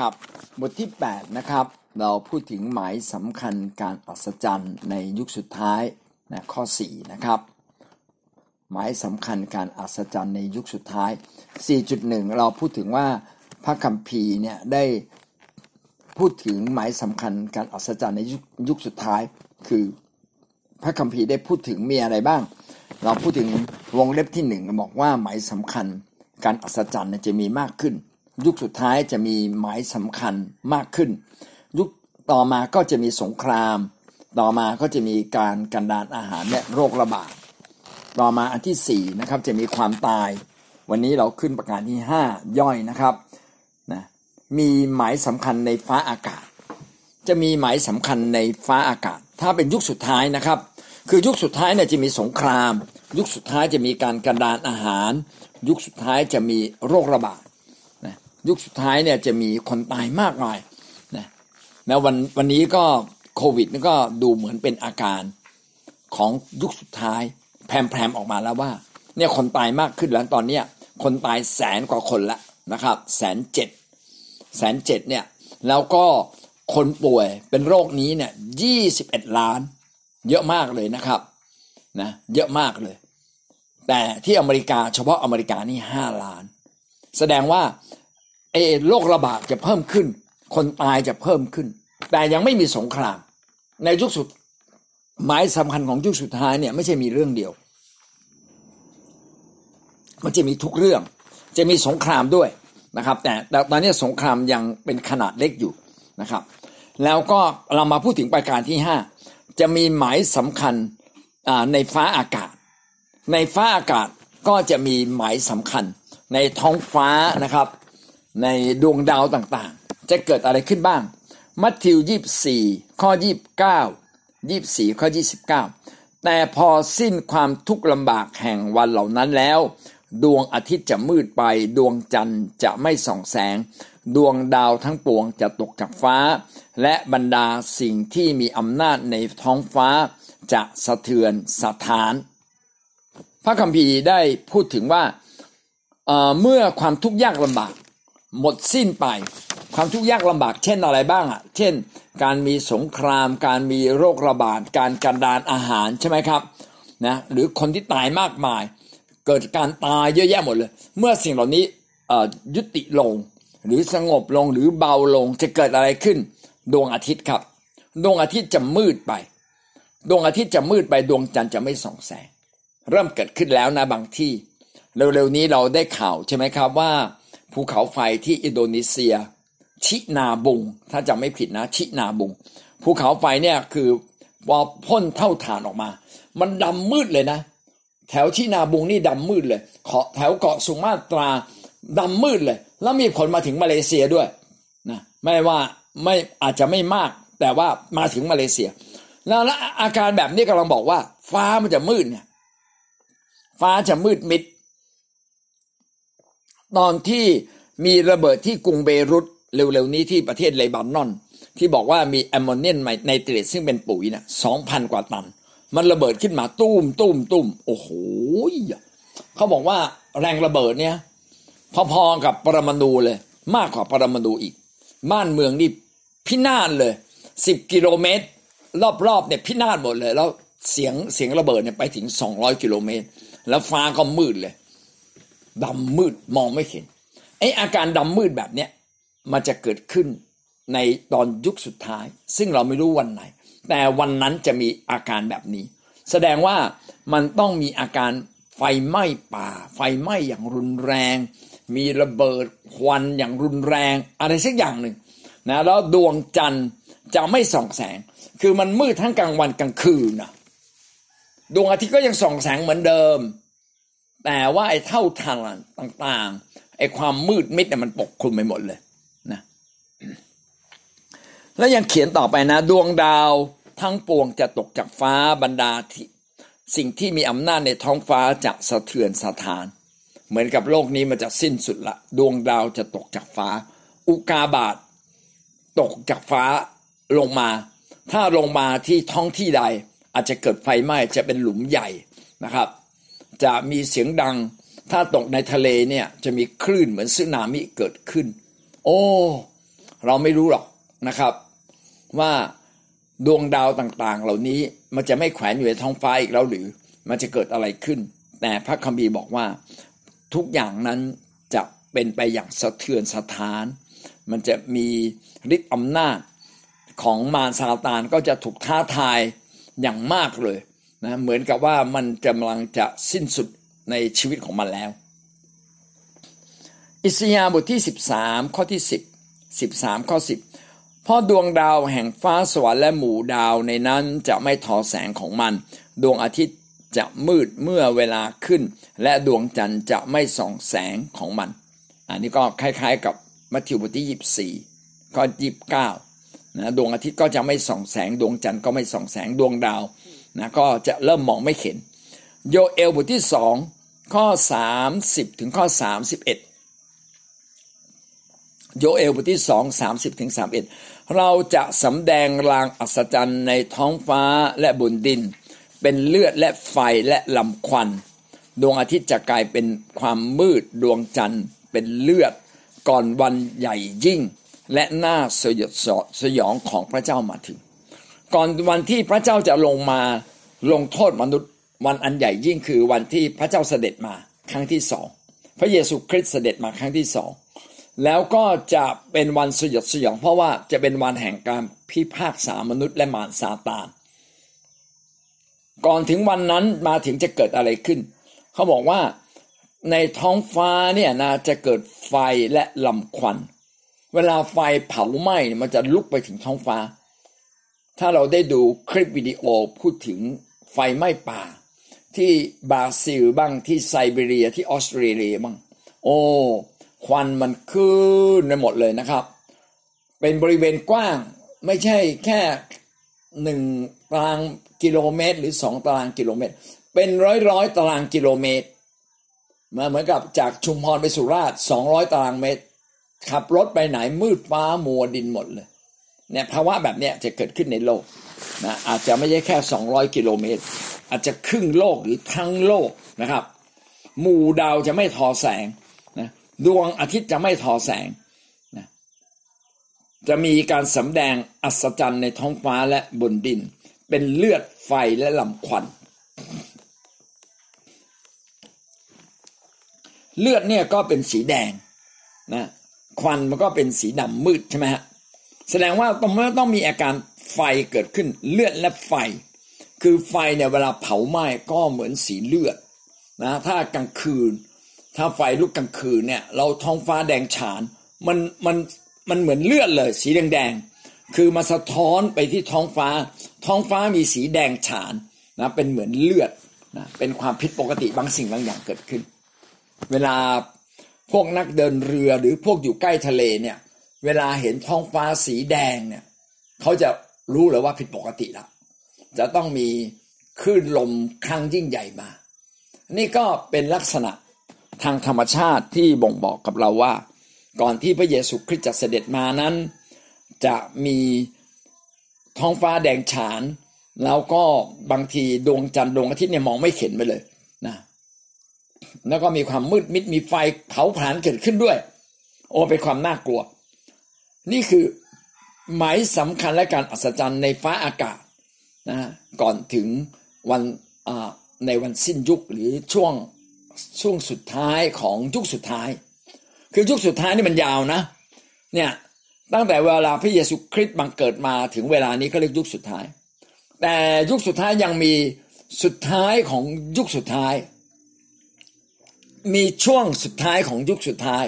ครับบทที่ 8 นะครับ เราพูดถึงหมายสำคัญการอัศจรรย์ในยุคสุดท้ายนะข้อ 4 นะครับ หมายสำคัญการอัศจรรย์ในยุคสุดท้าย 4.1 เราพูดถึงว่าพระคัมภีร์เนี่ยได้พูดถึงหมายสำคัญการอัศจรรย์ในยุคยุคสุดท้าย คือพระคัมภีร์ได้พูดถึงมีอะไรบ้าง เราพูดถึงวงเล็บที่หนึ่งบอกว่าหมายสำคัญการอัศจรรย์จะมีมากขึ้น ยุคสุดท้ายจะมีหมายสำคัญมากขึ้น ยุคต่อมาก็จะมีสงคราม ต่อมาก็จะมีการกันดานอาหารและโรคระบาดต่อมาอันที่ 4 นะครับ จะมีความตาย วันนี้เราขึ้นประการที่ 5 ย่อยนะครับนะมีหมายสำคัญในฟ้าอากาศ จะมีหมายสำคัญในฟ้าอากาศ ถ้าเป็นยุคสุดท้ายนะครับ คือยุคสุดท้ายเนี่ยจะมีสงคราม ยุคสุดท้ายจะมีการกันดานอาหาร ยุคสุดท้ายจะมีโรคระบาด ยุคสุดท้ายเนี่ยจะมีคนตายมากมายนะแล้ววันวันนี้ก็โควิดนี่ก็ดูเหมือนเป็นอาการของยุคสุดท้ายแพรมๆออกมาแล้วว่า เนี่ยคนตายมากขึ้นแล้วตอนเนี้ยคนตายแสนกว่าคนละนะครับแสนเจ็ดแสนเจ็ดเนี่ยแล้วก็คนป่วยเป็นโรคนี้เนี่ยยี่สิบเอ็ดล้าน เยอะมากเลยนะครับนะเยอะมากเลย แต่ที่อเมริกาเฉพาะอเมริกานี่ห้าล้าน แสดงว่า เอโรคระบาดจะเพิ่มขึ้น คนตายจะเพิ่มขึ้น แต่ยังไม่มีสงคราม ในยุคสุดหมายสำคัญของยุคสุดท้ายเนี่ยไม่ใช่มีเรื่องเดียว มันจะมีทุกเรื่อง จะมีสงครามด้วยนะครับ แต่ตอนนี้สงครามยังเป็นขนาดเล็กอยู่นะครับ แล้วก็เรามาพูดถึงประการที่ห้าจะมีหมายสำคัญในฟ้าอากาศ ในฟ้าอากาศก็จะมีหมายสำคัญ ในท้องฟ้านะครับ ในดวงดาวต่างๆ จะเกิดอะไรขึ้นบ้าง มัทธิวยี่สี่ข้อยี่บเก้ายี่สี่ข้อยี่สิบเก้าแต่พอสิ้นความทุกข์ลำบากแห่งวันเหล่านั้นแล้ว ดวงอาทิตย์จะมืดไป ดวงจันทร์จะไม่ส่องแสง ดวงดาวทั้งปวงจะตกจากฟ้า และบรรดาสิ่งที่มีอำนาจในท้องฟ้าจะสะเทือนสะท้าน พระคัมภีร์ได้พูดถึงว่าเมื่อความทุกข์ยากลำบาก หมดสิ้นไป ความทุกข์ยากลำบากเช่นอะไรบ้างอะ เช่น การมีสงคราม การมีโรคระบาด การกันดานอาหารใช่ไหมครับนะหรือคนที่ตายมากมาย เกิดการตายเยอะแยะหมดเลย เมื่อสิ่งเหล่านี้ยุติลง หรือสงบลงหรือเบาลงจะเกิดอะไรขึ้น ดวงอาทิตย์ครับ ดวงอาทิตย์จะมืดไป ดวงอาทิตย์จะมืดไปดวงจันทร์จะไม่ส่องแสง เริ่มเกิดขึ้นแล้วนะบางที่ เร็วๆนี้เราได้ข่าวใช่ไหมครับว่า ภูเขาไฟที่อินโดนีเซีย ชินาบุง ถ้าจำไม่ผิดนะ ชินาบุง ภูเขาไฟเนี่ยคือพอพ่นเท่าฐานออกมา มันดำมืดเลยนะ แถวชินาบุงนี่ดำมืดเลยเกาะแถวเกาะสุมาตราดำมืดเลย แล้วมีผลมาถึงมาเลเซียด้วยนะไม่ว่าไม่อาจจะไม่มาก แต่ว่ามาถึงมาเลเซีย แล้วอาการแบบนี้กำลังบอกว่า ฟ้ามันจะมืดเนี่ยฟ้าจะมืดมิด ตอนที่มีระเบิดที่กรุงเบรุตเร็วๆนี้ที่ประเทศเลบานอน ที่บอกว่ามีแอมโมเนียมไนเตรตซึ่งเป็นปุ๋ยนะสองพันกว่าตัน มันระเบิดขึ้นมาตุ้มตุ้มตุ้มโอ้โหเขาบอกว่าแรงระเบิดเนี่ย พอๆกับปรมาณูเลย มากกว่าปรมาณูอีก บ้านเมืองนี่พินาศเลยสิบกิโลเมตร รอบๆเนี่ยพินาศหมดเลย แล้วเสียงเสียงระเบิดเนี่ยไปถึงสองร้อยกิโลเมตร แล้วฟ้าก็มืดเลย ดำมืดมองไม่เห็นไออาการดำมืดแบบเนี้ยมันจะเกิดขึ้นในตอนยุคสุดท้าย ซึ่งเราไม่รู้วันไหน แต่วันนั้นจะมีอาการแบบนี้ แสดงว่ามันต้องมีอาการไฟไหม้ป่า ไฟไหม้อย่างรุนแรง มีระเบิดควันอย่างรุนแรง อะไรสักอย่างหนึ่งนะแล้วดวงจันทร์จะไม่ส่องแสง คือมันมืดทั้งกลางวันกลางคืนนะดวงอาทิตย์ก็ยังส่องแสงเหมือนเดิม แต่ว่าไอ้เท่าทันต่างๆไอ้ความมืดมิดเนี่ยมันปกคลุมไปหมดเลยนะแล้วยังเขียนต่อไปนะ ดวงดาวทั้งปวงจะตกจากฟ้าบรรดาที่สิ่งที่มีอำนาจในท้องฟ้าจะสะเทือนสะทาน เหมือนกับโลกนี้มันจะสิ้นสุดละ ดวงดาวจะตกจากฟ้า อุกาบาตตกจากฟ้าลงมา ถ้าลงมาที่ท้องที่ใดอาจจะเกิดไฟไหม้จะเป็นหลุมใหญ่นะครับ จะมีเสียงดัง ถ้าตกในทะเลเนี่ยจะมีคลื่นเหมือนสึนามิเกิดขึ้น โอ้ เราไม่รู้หรอกนะครับ ว่าดวงดาวต่างๆ เหล่านี้มันจะไม่แขวนอยู่ในท้องฟ้าอีกแล้วหรือมันจะเกิดอะไรขึ้น แต่พระคัมภีร์บอกว่าทุกอย่างนั้นจะเป็นไปอย่างสะเทือนสถาน มันจะมีฤทธิ์อำนาจของมารซาตานก็จะถูกท้าทายอย่างมากเลย นะเหมือนกับว่ามันกำลังจะสิ้นสุดในชีวิตของมันแล้ว อิสยาห์บทที่ 13 ข้อที่ 10 13 ข้อ 10 เพราะดวงดาวแห่งฟ้าสวรรค์และหมู่ดาวในนั้นจะไม่ทอแสงของมัน ดวงอาทิตย์จะมืดเมื่อเวลาขึ้น และดวงจันทร์จะไม่ส่องแสงของมัน อันนี้ก็คล้ายๆกับมัทธิวบทที่ 24 ข้อ 29นะดวงอาทิตย์ก็จะไม่ส่องแสง ดวงจันทร์ก็ไม่ส่องแสงดวงดาว นะก็จะเริ่มมองไม่เห็น โยเอลบทที่สองข้อ 30 ถึงข้อ 31 โยเอลบทที่สองสามสิบถึงสามเอ็ดเราจะสำแดงรางอัศจรรย์ในท้องฟ้าและบนดิน เป็นเลือดและไฟและลำควัน ดวงอาทิตย์จะกลายเป็นความมืดดวงจันทร์เป็นเลือดก่อนวันใหญ่ยิ่ง และหน่าสยดสยองของพระเจ้ามาถึง ก่อนวันที่พระเจ้าจะลงมาลงโทษมนุษย์วันอันใหญ่ยิ่งคือวันที่พระเจ้าเสด็จมาครั้งที่สองพระเยซูคริสต์เสด็จมาครั้งที่สองแล้วก็จะเป็นวันสยดสยองเพราะว่าจะเป็นวันแห่งการพิพากษามนุษย์และมารซาตานก่อนถึงวันนั้นมาถึงจะเกิดอะไรขึ้น เขาบอกว่าในท้องฟ้าเนี่ยนะจะเกิดไฟและลำควัน เวลาไฟเผาไหม้มันจะลุกไปถึงท้องฟ้า ถ้าเราได้ดูคลิปวิดีโอพูดถึงไฟไหม้ป่า ที่บราซิลบ้างที่ไซบีเรียที่ออสเตรเลียบ้าง โอ้ควันมันขึ้นในหมดเลยนะครับ เป็นบริเวณกว้างไม่ใช่แค่หนึ่งตารางกิโลเมตร หรือสองตารางกิโลเมตร เป็นร้อยร้อยตารางกิโลเมตรมาเหมือนกับจากชุมพรไปสุราษฎร์สองร้อยตารางเมตร ขับรถไปไหนมืดฟ้ามัวดินหมดเลย เนี่ยภาวะแบบเนี้ยจะเกิดขึ้นในโลกนะอาจจะไม่ใช่แค่สองร้อยกิโลเมตร อาจจะครึ่งโลกหรือทั้งโลกนะครับ หมู่ดาวจะไม่ทอแสงดวงอาทิตย์จะไม่ทอแสงนะจะมีการสำแดงอัศจรรย์ในท้องฟ้าและบนดิน เป็นเลือดไฟและลำควัน เลือดเนี่ยก็เป็นสีแดงนะควันมันก็เป็นสีดำมืดใช่ไหมฮะ แสดงว่าต้องต้องมีอาการไฟเกิดขึ้นเลือดและไฟ คือไฟเนี่ยเวลาเผาไหม้ก็เหมือนสีเลือดนะถ้ากลางคืน ถ้าไฟลุกกลางคืนเนี่ยเราท้องฟ้าแดงฉานมันมันมันเหมือนเลือดเลย สีแดงแดงคือมาสะท้อนไปที่ท้องฟ้า ท้องฟ้ามีสีแดงฉานนะเป็นเหมือนเลือดนะเป็นความผิดปกติบางสิ่งบางอย่างเกิดขึ้น เวลาพวกนักเดินเรือหรือพวกอยู่ใกล้ทะเลเนี่ย เวลาเห็นท้องฟ้าสีแดงเนี่ยเขาจะรู้เลยว่าผิดปกติแล้วจะต้องมีคลื่นลมครั้งยิ่งใหญ่มา นี่ก็เป็นลักษณะทางธรรมชาติที่บ่งบอกกับเราว่า ก่อนที่พระเยซูคริสต์จะเสด็จมานั้น จะมีท้องฟ้าแดงฉาน แล้วก็บางทีดวงจันทร์ดวงอาทิตย์เนี่ยมองไม่เห็นไปเลยนะแล้วก็มีความมืดมิดมีไฟเผาผลาญเกิดขึ้นด้วย โอ้เป็นความน่ากลัว นี่คือหมายสำคัญและการอัศจรรย์ในฟ้าอากาศนะก่อนถึงวันในวันสิ้นยุคหรือช่วงช่วงสุดท้ายของยุคสุดท้าย คือยุคสุดท้ายนี่มันยาวนะเนี่ยตั้งแต่เวลาพระเยซูคริสต์บังเกิดมาถึงเวลานี้ก็เรียกยุคสุดท้าย แต่ยุคสุดท้ายยังมีสุดท้ายของยุคสุดท้าย มีช่วงสุดท้ายของยุคสุดท้าย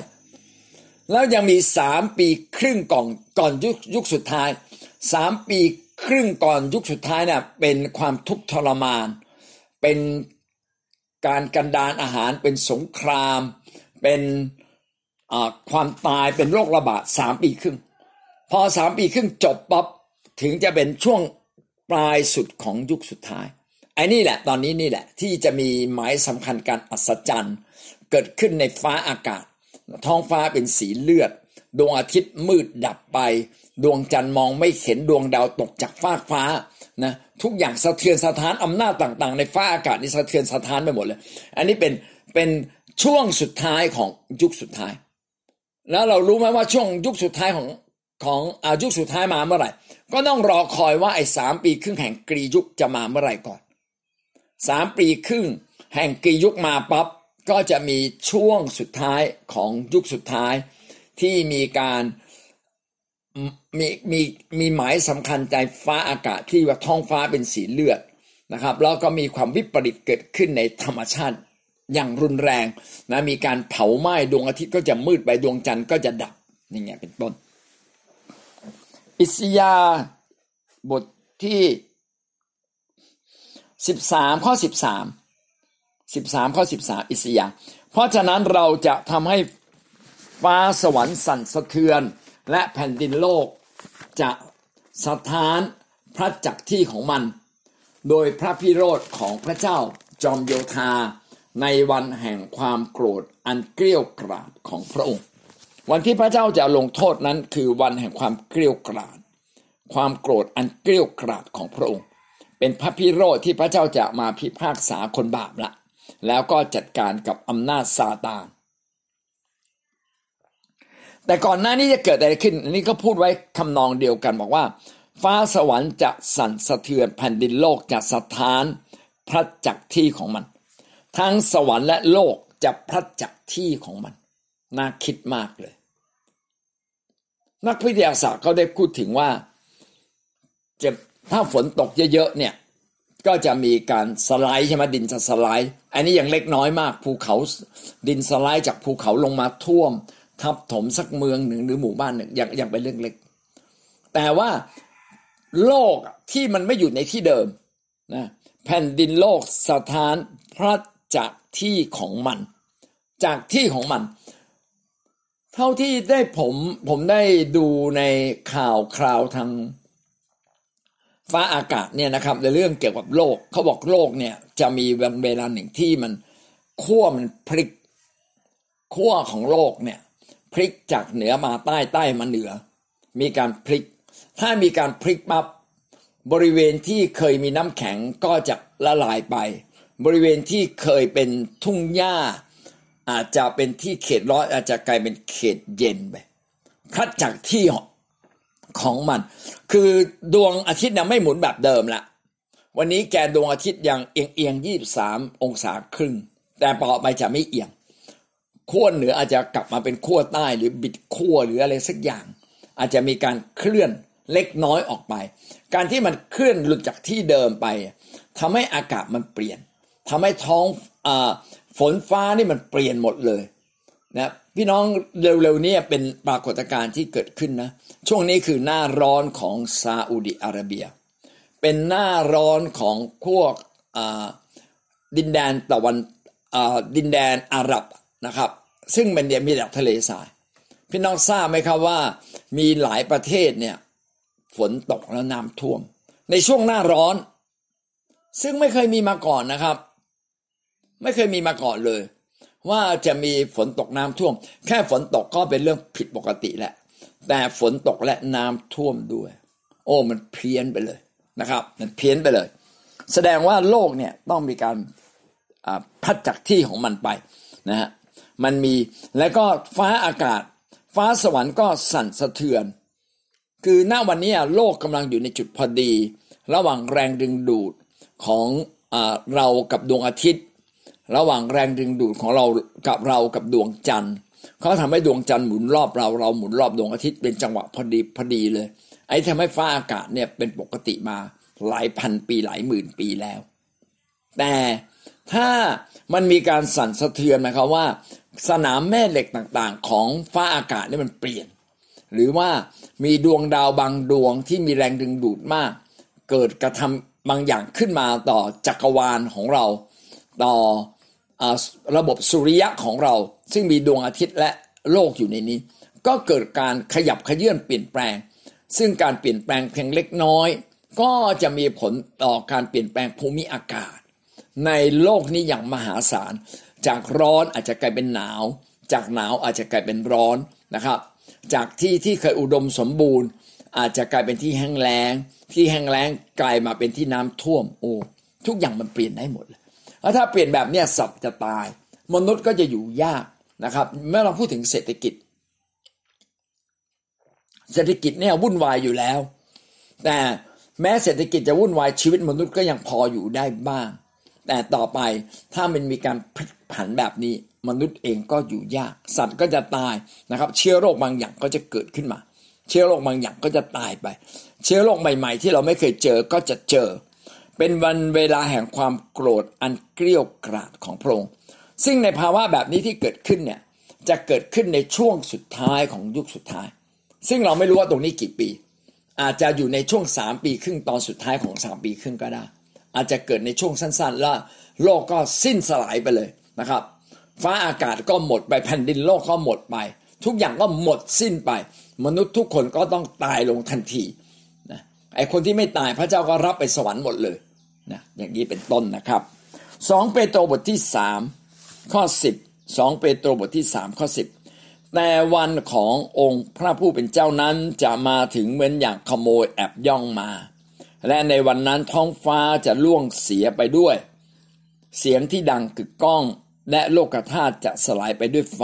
แล้วยังมีสามปีครึ่งก่อนก่อนยุคยุคสุดท้ายสามปีครึ่งก่อนยุคสุดท้ายเนี่ยเป็นความทุกข์ทรมาน เป็นการกันดานอาหารเป็นสงคราม เป็นความตายเป็นโรคระบาดสามปีครึ่ง พอสามปีครึ่งจบปั๊บถึงจะเป็นช่วงปลายสุดของยุคสุดท้ายไอ้นี่แหละตอนนี้นี่แหละที่จะมีหมายสำคัญการอัศจรรย์ เกิดขึ้นในฟ้าอากาศ ท้องฟ้าเป็นสีเลือด ดวงอาทิตย์มืดดับไป ดวงจันทร์มองไม่เห็นดวงดาวตกจากฟากฟ้านะทุกอย่างสะเทือนสะท้านอำนาจต่างๆ ในฟ้าอากาศนี่สะเทือนสะท้านไปหมดเลย อันนี้เป็นเป็นช่วงสุดท้ายของยุคสุดท้าย แล้วเรารู้ไหมว่าช่วงยุคสุดท้ายของของอายุคสุดท้ายมาเมื่อไหร่ ก็ต้องรอคอยว่าไอ้สามปีครึ่งแห่งกรียุคจะมาเมื่อไหร่ก่อนสามปีครึ่งแห่งกรียุคมาปั๊บ ก็จะมีช่วงสุดท้ายของยุคสุดท้ายที่มีการมีมีมีหมายสำคัญใจฟ้าอากาศที่ว่าท้องฟ้าเป็นสีเลือดนะครับ แล้วก็มีความวิปริตเกิดขึ้นในธรรมชาติอย่างรุนแรงนะมีการเผาไหม้ดวงอาทิตย์ก็จะมืดไปดวงจันทร์ก็จะดับอย่างเงี้ยเป็นต้น อิสยาบทที่สิบสามข้อสิ บสามสิบสามข้อสิบสามอิสยาเพราะฉะนั้นเราจะทำให้ฟ้าสวรรค์สั่นสะเทือน และแผ่นดินโลกจะสถานพระจักรที่ของมัน โดยพระพิโรธของพระเจ้าจอมโยธา ในวันแห่งความโกรธอันเกลี้ยวกราดของพระองค์ วันที่พระเจ้าจะลงโทษนั้นคือวันแห่งความเกลี้ยวกราด ความโกรธอันเกลี้ยวกราดของพระองค์ เป็นพระพิโรธที่พระเจ้าจะมาพิพากษาคนบาปละ แล้วก็จัดการกับอำนาจซาตาน แต่ก่อนหน้านี้จะเกิดอะไรขึ้น อันนี้ก็พูดไว้คำนองเดียวกันบอกว่า ฟ้าสวรรค์จะสั่นสะเทือนแผ่นดินโลกจะสถานพระจักรที่ของมัน ทั้งสวรรค์และโลกจะพลัดจากที่ของมัน น่าคิดมากเลย นักวิทยาศาสตร์เขาได้พูดถึงว่าจะถ้าฝนตกเยอะๆเนี่ย ก็จะมีการสไลด์ใช่ไหมดินจะสไลด์ อันนี้ยังเล็กน้อยมากภูเขาดินสไลด์จากภูเขาลงมาท่วม ทับถมสักเมืองหนึ่งหรือหมู่บ้านหนึ่งยังยังเป็นเรื่องเล็ก แต่ว่าโลกที่มันไม่อยู่ในที่เดิมนะแผ่นดินโลกสถานพระจากที่ของมัน จากที่ของมัน เท่าที่ได้ผมผมได้ดูในข่าวคราวทาง ฟ้าอากาศเนี่ยนะครับ ในเรื่องเกี่ยวกับโลกเขาบอกโลกเนี่ยจะมีเวลาหนึ่งที่มันขั้วมันพลิกขั้วของโลกเนี่ย พลิกจากเหนือมาใต้ใต้มาเหนือ มีการพลิก ถ้ามีการพลิกปั๊บบริเวณที่เคยมีน้ำแข็งก็จะละลายไป บริเวณที่เคยเป็นทุ่งหญ้า อาจจะเป็นที่เขตร้อนอาจจะกลายเป็นเขตเย็นไปพัดจากที่ ของมัน คือดวงอาทิตย์เนี่ยไม่หมุนแบบเดิมละวันนี้แกดวงอาทิตย์ยังเอียงเอียงยี่สามองศาครึ่ง แต่ต่อไปจะไม่เอียงขั้วเหนืออาจจะกลับมาเป็นขั้วใต้หรือบิดขั้วหรืออะไรสักอย่าง อาจจะมีการเคลื่อนเล็กน้อยออกไป การที่มันเคลื่อนหลุดจากที่เดิมไปทำให้อากาศมันเปลี่ยนทำให้ท้องอฝนฟ้านี่มันเปลี่ยนหมดเลย นะพี่น้องเร็วๆนี้เป็นปรากฏการณ์ที่เกิดขึ้นนะ ช่วงนี้คือหน้าร้อนของซาอุดิอาระเบีย เป็นหน้าร้อนของพวกดินแดนตะวันดินแดนอาหรับนะครับ ซึ่งเป็นเดียมีแต่ทะเลทราย พี่น้องทราบไหมครับว่ามีหลายประเทศเนี่ยฝนตกแล้วน้ำท่วม ในช่วงหน้าร้อน ซึ่งไม่เคยมีมาก่อนนะครับ ไม่เคยมีมาก่อนเลย ว่าจะมีฝนตกน้ำท่วม แค่ฝนตกก็เป็นเรื่องผิดปกติแหละ แต่ฝนตกและน้ำท่วมด้วย โอ้มันเพี้ยนไปเลยนะครับ มันเพี้ยนไปเลย แสดงว่าโลกเนี่ยต้องมีการพัดจากที่ของมันไปนะฮะมันมีแล้วก็ฟ้าอากาศ ฟ้าสวรรค์ก็สั่นสะเทือน คือหน้าวันนี้โลกกำลังอยู่ในจุดพอดี ระหว่างแรงดึงดูดของอเรากับดวงอาทิตย์ ระหว่างแรงดึงดูดของเรากับเรากับดวงจันทร์เขาทำให้ดวงจันทร์หมุนรอบเราเราหมุนรอบดวงอาทิตย์เป็นจังหวะพอดีพอดีเลย ไอ้ทำให้ฟ้าอากาศเนี่ยเป็นปกติมาหลายพันปีหลายหมื่นปีแล้ว แต่ถ้ามันมีการสั่นสะเทือนหมายความว่า สนามแม่เหล็กต่างๆ ของฟ้าอากาศนี่มันเปลี่ยน หรือว่ามีดวงดาวบางดวงที่มีแรงดึงดูดมาก เกิดกระทำบางอย่างขึ้นมาต่อจักรวาลของเรา ต่อ ระบบสุริยะของเรา ซึ่งมีดวงอาทิตย์และโลกอยู่ในนี้ ก็เกิดการขยับขยื่นเปลี่ยนแปลง ซึ่งการเปลี่ยนแปลงเพียงเล็กน้อย ก็จะมีผลต่อการเปลี่ยนแปลงภูมิอากาศ ในโลกนี้อย่างมหาศาล จากร้อนอาจจะกลายเป็นหนาว จากหนาวอาจจะกลายเป็นร้อนนะครับ จากที่ที่เคยอุดมสมบูรณ์ อาจจะกลายเป็นที่แห้งแล้ง ที่แห้งแล้งกลายมาเป็นที่น้ำท่วมโอ้ทุกอย่างมันเปลี่ยนได้หมดเลย แล้วถ้าเปลี่ยนแบบนี้สัตว์จะตาย มนุษย์ก็จะอยู่ยากนะครับ เมื่อเราพูดถึงเศรษฐกิจ เศรษฐกิจเนี่ยวุ่นวายอยู่แล้ว แต่แม้เศรษฐกิจจะวุ่นวายชีวิตมนุษย์ก็ยังพออยู่ได้บ้าง แต่ต่อไปถ้ามันมีการพลิกผันแบบนี้ มนุษย์เองก็อยู่ยาก สัตว์ก็จะตายนะครับ เชื้อโรคบางอย่างก็จะเกิดขึ้นมา เชื้อโรคบางอย่างก็จะตายไป เชื้อโรคใหม่ ๆ ที่เราไม่เคยเจอก็จะเจอ เป็นวันเวลาแห่งความโกรธอันเกลี้ยวกราดของพระองค์ ซึ่งในภาวะแบบนี้ที่เกิดขึ้นเนี่ยจะเกิดขึ้นในช่วงสุดท้ายของยุคสุดท้าย ซึ่งเราไม่รู้ว่าตรงนี้กี่ปี อาจจะอยู่ในช่วงสามปีครึ่งตอนสุดท้ายของสามปีครึ่งก็ได้ อาจจะเกิดในช่วงสั้นๆ แล้วโลกก็สิ้นสลายไปเลยนะครับ ฟ้าอากาศก็หมดไปแผ่นดินโลกก็หมดไป ทุกอย่างก็หมดสิ้นไป มนุษย์ทุกคนก็ต้องตายลงทันที ไอ้คนที่ไม่ตายพระเจ้าก็รับไปสวรรค์หมดเลยนะอย่างนี้เป็นต้นนะครับสองเปโตรบทที่สามข้อสิบสองเปโตรบทที่สามข้อสิบแต่วันขององค์พระผู้เป็นเจ้านั้นจะมาถึงเหมือนอย่างขโมยแอบย่องมา และในวันนั้นท้องฟ้าจะล่วงเสียไปด้วย เสียงที่ดังกึกก้อง และโลกธาตุจะสลายไปด้วยไฟ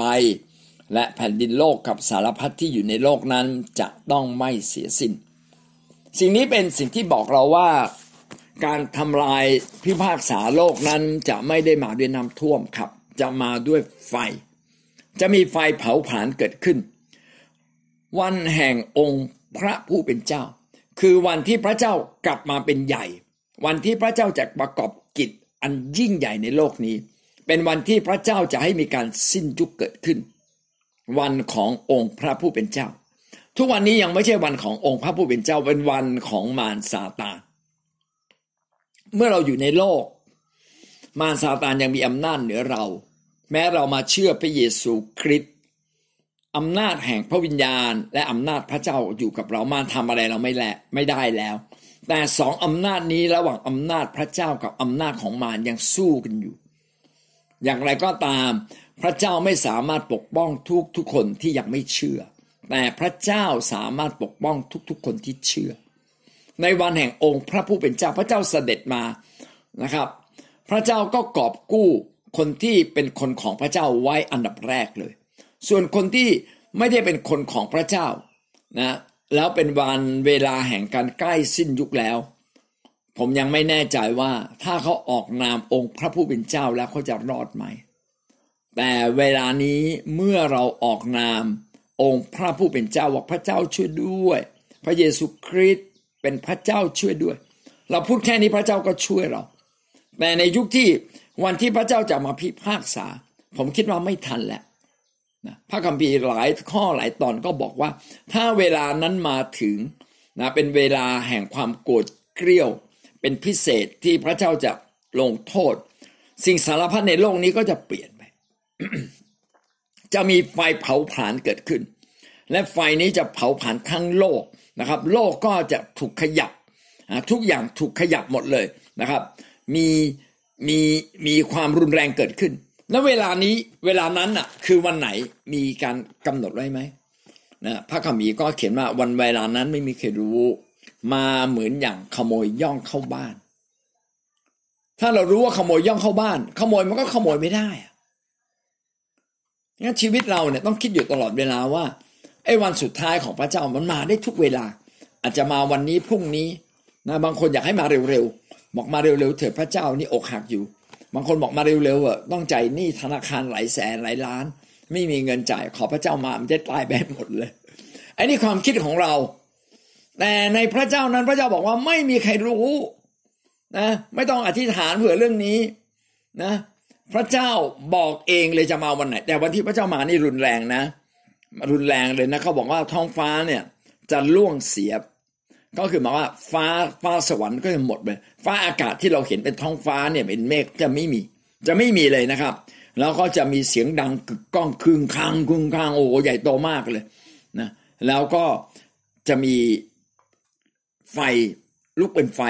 และแผ่นดินโลกกับสารพัดที่อยู่ในโลกนั้นจะต้องไม่เสียสิน้น สิ่งนี้เป็นสิ่งที่บอกเราว่าการทำลายพิพากษาโลกนั้นจะไม่ได้มาด้วยน้ำท่วมครับ จะมาด้วยไฟ จะมีไฟเผาผลาญเกิดขึ้น วันแห่งองค์พระผู้เป็นเจ้า คือวันที่พระเจ้ากลับมาเป็นใหญ่ วันที่พระเจ้าจะประกอบกิจอันยิ่งใหญ่ในโลกนี้ เป็นวันที่พระเจ้าจะให้มีการสิ้นยุคเกิดขึ้น วันขององค์พระผู้เป็นเจ้า ทุกวันนี้ยังไม่ใช่วันขององค์พระผู้เป็นเจ้าเป็นวันของมารซาตานเมื่อเราอยู่ในโลก มารซาตานยังมีอำนาจเหนือเรา แม้เรามาเชื่อพระเยซูคริสต์อำนาจแห่งพระวิญญาณ และอำนาจพระเจ้าอยู่กับเรามาทำอะไรเราไม่แลไม่ได้แล้ว แต่สองอำนาจนี้ระหว่างอำนาจพระเจ้ากับอำนาจของมารยังสู้กันอยู่ อย่างไรก็ตาม พระเจ้าไม่สามารถปกป้องทุกทุกคนที่ยังไม่เชื่อ แต่พระเจ้าสามารถปกป้องทุกๆ คนที่เชื่อ ในวันแห่งองค์พระผู้เป็นเจ้าพระเจ้าเสด็จมานะครับ พระเจ้าก็กอบกู้คนที่เป็นคนของพระเจ้าไว้อันดับแรกเลย ส่วนคนที่ไม่ได้เป็นคนของพระเจ้านะแล้วเป็นวันเวลาแห่งการใกล้สิ้นยุคแล้ว ผมยังไม่แน่ใจว่าถ้าเขาออกนามองค์พระผู้เป็นเจ้าแล้วเขาจะรอดไหม แต่เวลานี้เมื่อเราออกนาม องค์พระผู้เป็นเจ้าว่าพระเจ้าช่วยด้วย พระเยซูคริสต์เป็นพระเจ้าช่วยด้วย เราพูดแค่นี้พระเจ้าก็ช่วยเรา แต่ในยุคที่วันที่พระเจ้าจะมาพิพากษา ผมคิดว่าไม่ทันแล้วนะพระคัมภีร์หลายข้อหลายตอนก็บอกว่า ถ้าเวลานั้นมาถึงนะเป็นเวลาแห่งความโกรธเกรี้ยว เป็นพิเศษที่พระเจ้าจะลงโทษ สิ่งสารพัดในโลกนี้ก็จะเปลี่ยนไป จะมีไฟเผาผลาญเกิดขึ้น และไฟนี้จะเผาผลาญทั้งโลกนะครับ โลกก็จะถูกขยับทุกอย่างถูกขยับหมดเลยนะครับ มีมีมีความรุนแรงเกิดขึ้นแล้วเวลานี้เวลานั้นอะคือวันไหนมีการกำหนดไว้ไหมนะพระคัมภีร์ก็เขียนว่าวันเวลานั้นไม่มีใครรู้ มาเหมือนอย่างขโมยย่องเข้าบ้าน ถ้าเรารู้ว่าขโมยย่องเข้าบ้าน ขโมยมันก็ขโมยไม่ได้ งั้นชีวิตเราเนี่ยต้องคิดอยู่ตลอดเวลาว่าไอ้วันสุดท้ายของพระเจ้ามันมาได้ทุกเวลา อาจจะมาวันนี้พรุ่งนี้นะบางคนอยากให้มาเร็วๆบอกมาเร็วๆเถิดพระเจ้านี่อกหักอยู่ บางคนบอกมาเร็วๆอะต้องจ่ายหนี้ธนาคารหลายแสนหลายล้าน ไม่มีเงินจ่ายขอพระเจ้ามามันจะตายไปหมดเลยไอ้นี่ความคิดของเรา แต่ในพระเจ้านั้นพระเจ้าบอกว่าไม่มีใครรู้นะไม่ต้องอธิษฐานเผื่อเรื่องนี้นะ พระเจ้าบอกเองเลยจะมาวันไหน แต่วันที่พระเจ้ามานี่รุนแรงนะ รุนแรงเลยนะเขาบอกว่าท้องฟ้าเนี่ยจะล่วงเสีย ก็คือหมายว่าฟ้าฟ้าสวรรค์ก็จะหมดไปฟ้าอากาศที่เราเห็นเป็นท้องฟ้าเนี่ยเป็นเมฆจะไม่มี จะไม่มีเลยนะครับ แล้วก็จะมีเสียงดังกึกก้องคึงคังคึงคังโอ้ใหญ่โตมากเลยนะแล้วก็จะมีไฟลุกเป็นไฟ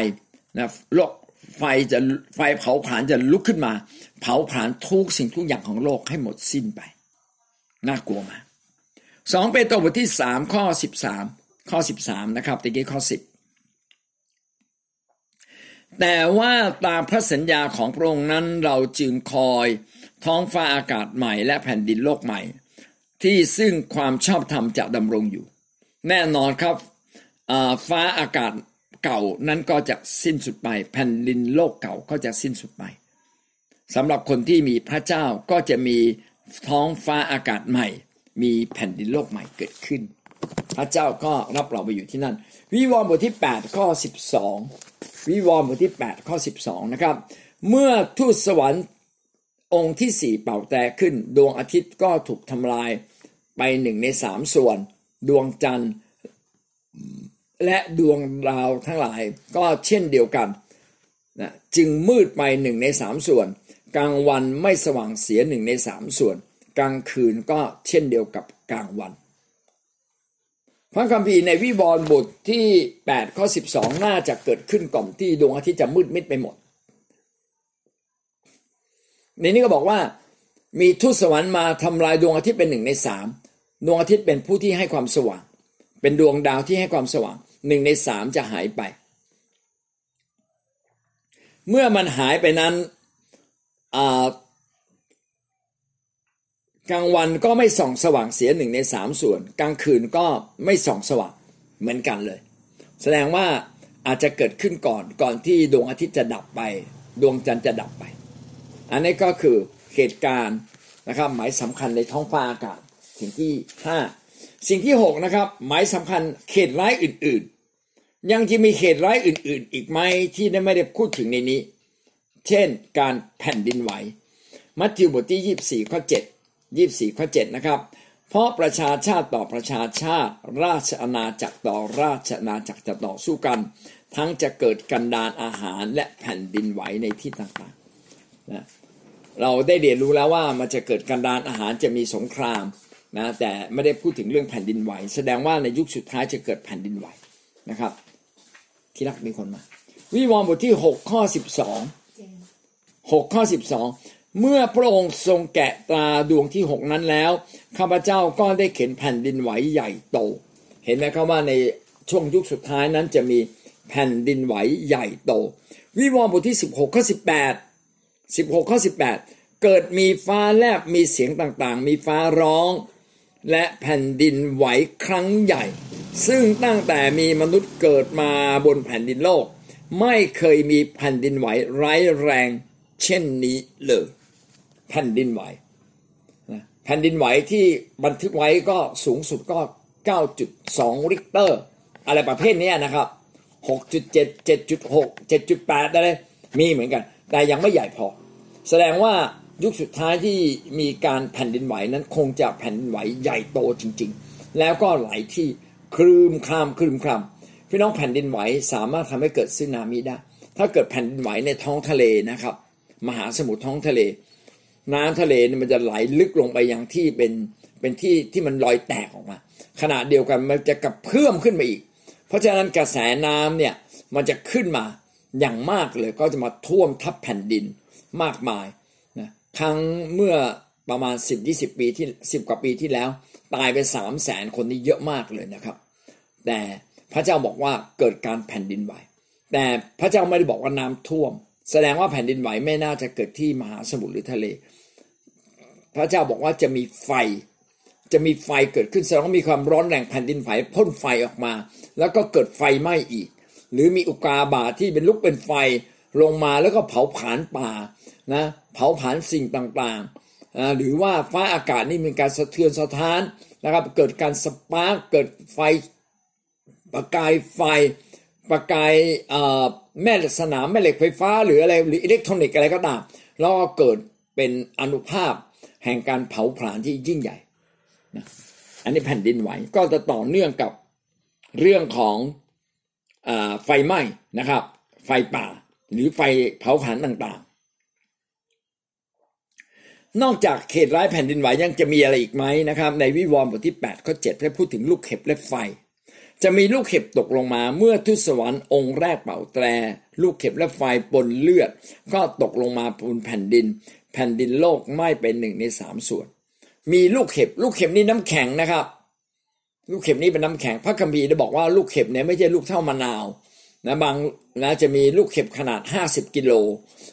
นะโลกไฟจะไฟเผาผลาญจะลุกขึ้นมา เผาผลาญทุกสิ่งทุกอย่างของโลกให้หมดสิ้นไป น่ากลัวมากสองเปโตรบทที่สามข้อสิบสามข้อ13นะครับตะกี้ข้อ10แต่ว่าตามพระสัญญาของพระองค์นั้นเราจึงคอยท้องฟ้าอากาศใหม่และแผ่นดินโลกใหม่ ที่ซึ่งความชอบธรรมจะดำรงอยู่ แน่นอนครับฟ้าอากาศเก่านั้นก็จะสิ้นสุดไป แผ่นดินโลกเก่าก็จะสิ้นสุดไป สำหรับคนที่มีพระเจ้าก็จะมีท้องฟ้าอากาศใหม่ มีแผ่นดินโลกใหม่เกิดขึ้น พระเจ้าก็รับเราไปอยู่ที่นั่น วิวรณ์บทที่ 8 ข้อ 12 วิวรณ์บทที่ 8 ข้อ 12 นะครับ เมื่อทูตสวรรค์องค์ที่สี่เป่าแต่ขึ้น ดวงอาทิตย์ก็ถูกทำลายไปหนึ่งในสามส่วน ดวงจันทร์ และดวงดาวทั้งหลายก็เช่นเดียวกันนะจึงมืดไปหนึ่งในสามส่วน กลางวันไม่สว่างเสียหนึ่งในสามส่วน กลางคืนก็เช่นเดียวกับกลางวัน พระคัมภีร์ในวิวรณ์บทที่ 8 ข้อ 12 น่าจะเกิดขึ้นก่อนที่ดวงอาทิตย์จะมืดมิดไปหมด ในนี้ก็บอกว่ามีทูตสวรรค์มาทำลายดวงอาทิตย์เป็นหนึ่งในสามดวงอาทิตย์เป็นผู้ที่ให้ความสว่าง เป็นดวงดาวที่ให้ความสว่างหนึ่งในสามจะหายไป เมื่อมันหายไปนั้น กลางวันก็ไม่ส่องสว่างเสียหนึ่งในสามส่วน กลางคืนก็ไม่ส่องสว่างเหมือนกันเลย แสดงว่าอาจจะเกิดขึ้นก่อนก่อนที่ดวงอาทิตย์จะดับไป ดวงจันทร์จะดับไป อันนี้ก็คือเหตุการณ์นะครับหมายสำคัญในท้องฟ้าอากาศสิ่งที่ห้าสิ่งที่ 6 นะครับ หมายสำคัญเขตร้ายอื่นๆ ยังจะมีเขตร้ายอื่นๆ อีกไหมที่ได้ไม่ได้พูดถึงในนี้ เช่นการแผ่นดินไหว มัทธิวบทที่ 24 ข้อ 7 24 ข้อ 7 นะครับ เพราะประชาชาติต่อประชาชาติ ราชอาณาจักรต่อราชอาณาจักรจะต่อสู้กัน ทั้งจะเกิดกันดานอาหารและแผ่นดินไหวในที่ต่างๆนะเราได้เรียนรู้แล้วว่ามันจะเกิดกันดานอาหารจะมีสงครามนะแต่ไม่ได้พูดถึงเรื่องแผ่นดินไหว แสดงว่าในยุคสุดท้ายจะเกิดแผ่นดินไหวนะครับ ที่รักมีคนมา วิวรณ์บทที่ 6 ข้อ 12 6ข้อ12 เมื่อพระองค์ทรงแกะตาดวงที่ 6 นั้นแล้วข้าพเจ้าก็ได้เข็นแผ่นดินไหวใหญ่โต เห็นไหมครับว่าในช่วงยุคสุดท้ายนั้นจะมีแผ่นดินไหวใหญ่โต วิวรณ์บทที่ 16ข้อ18 16ข้อ18 เกิดมีฟ้าแลบมีเสียงต่างๆ มีฟ้าร้อง และแผ่นดินไหวครั้งใหญ่ ซึ่งตั้งแต่มีมนุษย์เกิดมาบนแผ่นดินโลก ไม่เคยมีแผ่นดินไหวร้ายแรง เช่นนี้เลยแผ่นดินไหวแผ่นดินไหวที่บันทึกไว้ก็สูงสุดก็ 9.2 ริกเตอร์ อะไรประเภทนี้นะครับ 6.7 7.6 7.8 อะไรมีเหมือนกัน แต่ยังไม่ใหญ่พอ แสดงว่ายุคสุดท้ายที่มีการแผ่นดินไหวนั้นคงจะแผ่นดินไหวใหญ่โตจริง ๆ แล้วก็หลายที่คลืมคลามคลืมคลามพี่น้องแผ่นดินไหวสามารถทำให้เกิดซึนามิได้ ถ้าเกิดแผ่นดินไหวในท้องทะเลนะครับ มหาสมุทรท้องทะเล น้ำทะเลมันจะไหลลึกลงไปยังที่เป็นเป็นที่ที่มันลอยแตกออกมา ขณะเดียวกันมันจะกระเพื่อมขึ้นมาอีก เพราะฉะนั้นกระแสน้ำเนี่ยมันจะขึ้นมาอย่างมากเลยก็จะมาท่วมทับแผ่นดินมากมายนะครั้งเมื่อประมาณ 10-20 ปีที่ 10 กว่าปีที่แล้ว ตายไป3 0 0แสนคนนี่เยอะมากเลยนะครับ แต่พระเจ้าบอกว่าเกิดการแผ่นดินไหวแต่พระเจ้าไม่ได้บอกว่าน้ำท่วม แสดงว่าแผ่นดินไหวไม่น่าจะเกิดที่มหาสมุทรหรือทะเล พระเจ้าบอกว่าจะมีไฟ จะมีไฟเกิดขึ้นแสดงว่ามีความร้อนแรงแผ่นดินไหวพ่นไฟออกมา แล้วก็เกิดไฟไหม้อีก หรือมีอุกาบาตที่เป็นลุกเป็นไฟลงมาแล้วก็เผาผลาญป่านะเผาผลาญสิ่งต่างๆหรือว่าฟ้าอากาศนี่มีการสะเทือนสะท้านนะครับเกิดการ spark เกิดไฟประกายไฟประกาย แม่สนามแม่เหล็กไฟฟ้า หรืออะไรหรืออิเล็กทรอนิกส์อะไรก็ตามแล้วก็เกิดเป็นอานุภาพแห่งการเผาผลาญที่ยิ่งใหญ่นะอันนี้แผ่นดินไหวก็จะต่อเนื่องกับเรื่องของอไฟไหม้นะครับ ไฟป่าหรือไฟเผาผลาญต่างนอกจากเขตร้ายแผ่นดินไหวยังจะมีอะไรอีกไหมนะครับ ในวิวรณ์บทที่8ข้อ7ได้พูดถึงลูกเห็บและไฟ จะมีลูกเห็บตกลงมาเมื่อทุสวรรค์องค์แรกเป่าแตร ลูกเห็บและไฟปนเลือด ก็ตกลงมาบนแผ่นดิน แผ่นดินโลกไหม้เป็นหนึ่งในสามส่วน มีลูกเห็บ ลูกเห็บนี่น้ำแข็งนะครับ ลูกเห็บนี่เป็นน้ำแข็งพระคัมภีร์ได้บอกว่าลูกเห็บเนี่ยไม่ใช่ลูกเท่ามะนาวนะบางนะจะมีลูกเห็บขนาด50กิโล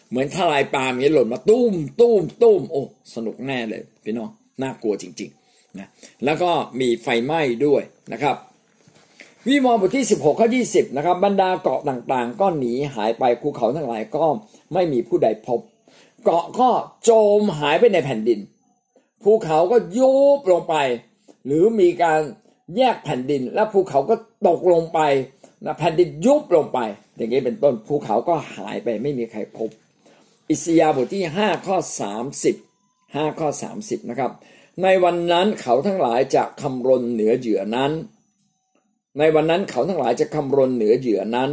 เหมือนทลายปาล์มนี้หล่นมาตุ้มตุ้มตุ้มโอ้สนุกแน่เลยพี่น้องน่ากลัวจริงๆนะแล้วก็มีไฟไหม้ด้วยนะครับ วิวรณ์บทที่ 16 ข้อ 20 นะครับ บรรดาเกาะต่างๆ ก็หนีหายไปภูเขาทั้งหลายก็ไม่มีผู้ใดพบ เกาะก็โจมหายไปในแผ่นดิน ภูเขาก็ยุบลงไป หรือมีการแยกแผ่นดิน และภูเขาก็ตกลงไปนะแผ่นดินยุบลงไป อย่างนี้เป็นต้นภูเขาก็หายไปไม่มีใครพบ อิสยาบทที่ 5 ข้อ 30 5 ข้อ 30 นะครับ ในวันนั้นเขาทั้งหลายจะคำรนเหนือเหยื่อนั้น ในวันนั้นเขาทั้งหลายจะคำรนเหนือเหยื่อนั้น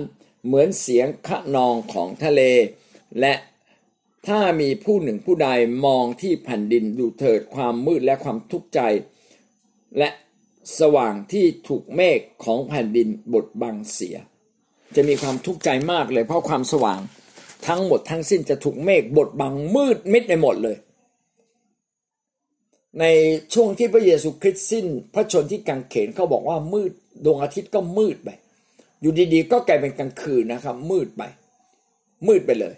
เหมือนเสียงขะนองของทะเล และถ้ามีผู้หนึ่งผู้ใดมองที่แผ่นดินดูเถิดความมืดและความทุกข์ใจ และสว่างที่ถูกเมฆของแผ่นดินบดบังเสีย จะมีความทุกข์ใจมากเลยเพราะความสว่างทั้งหมดทั้งสิ้นจะถูกเมฆบดบังมืดมิดไปหมดเลย ในช่วงที่พระเยซูคริสต์สิ้น พระชนที่กังเขนเขาบอกว่ามืดดวงอาทิตย์ก็มืดไป อยู่ดีๆ ก็กลายเป็นกลางคืนนะครับ มืดไป มืดไปเลย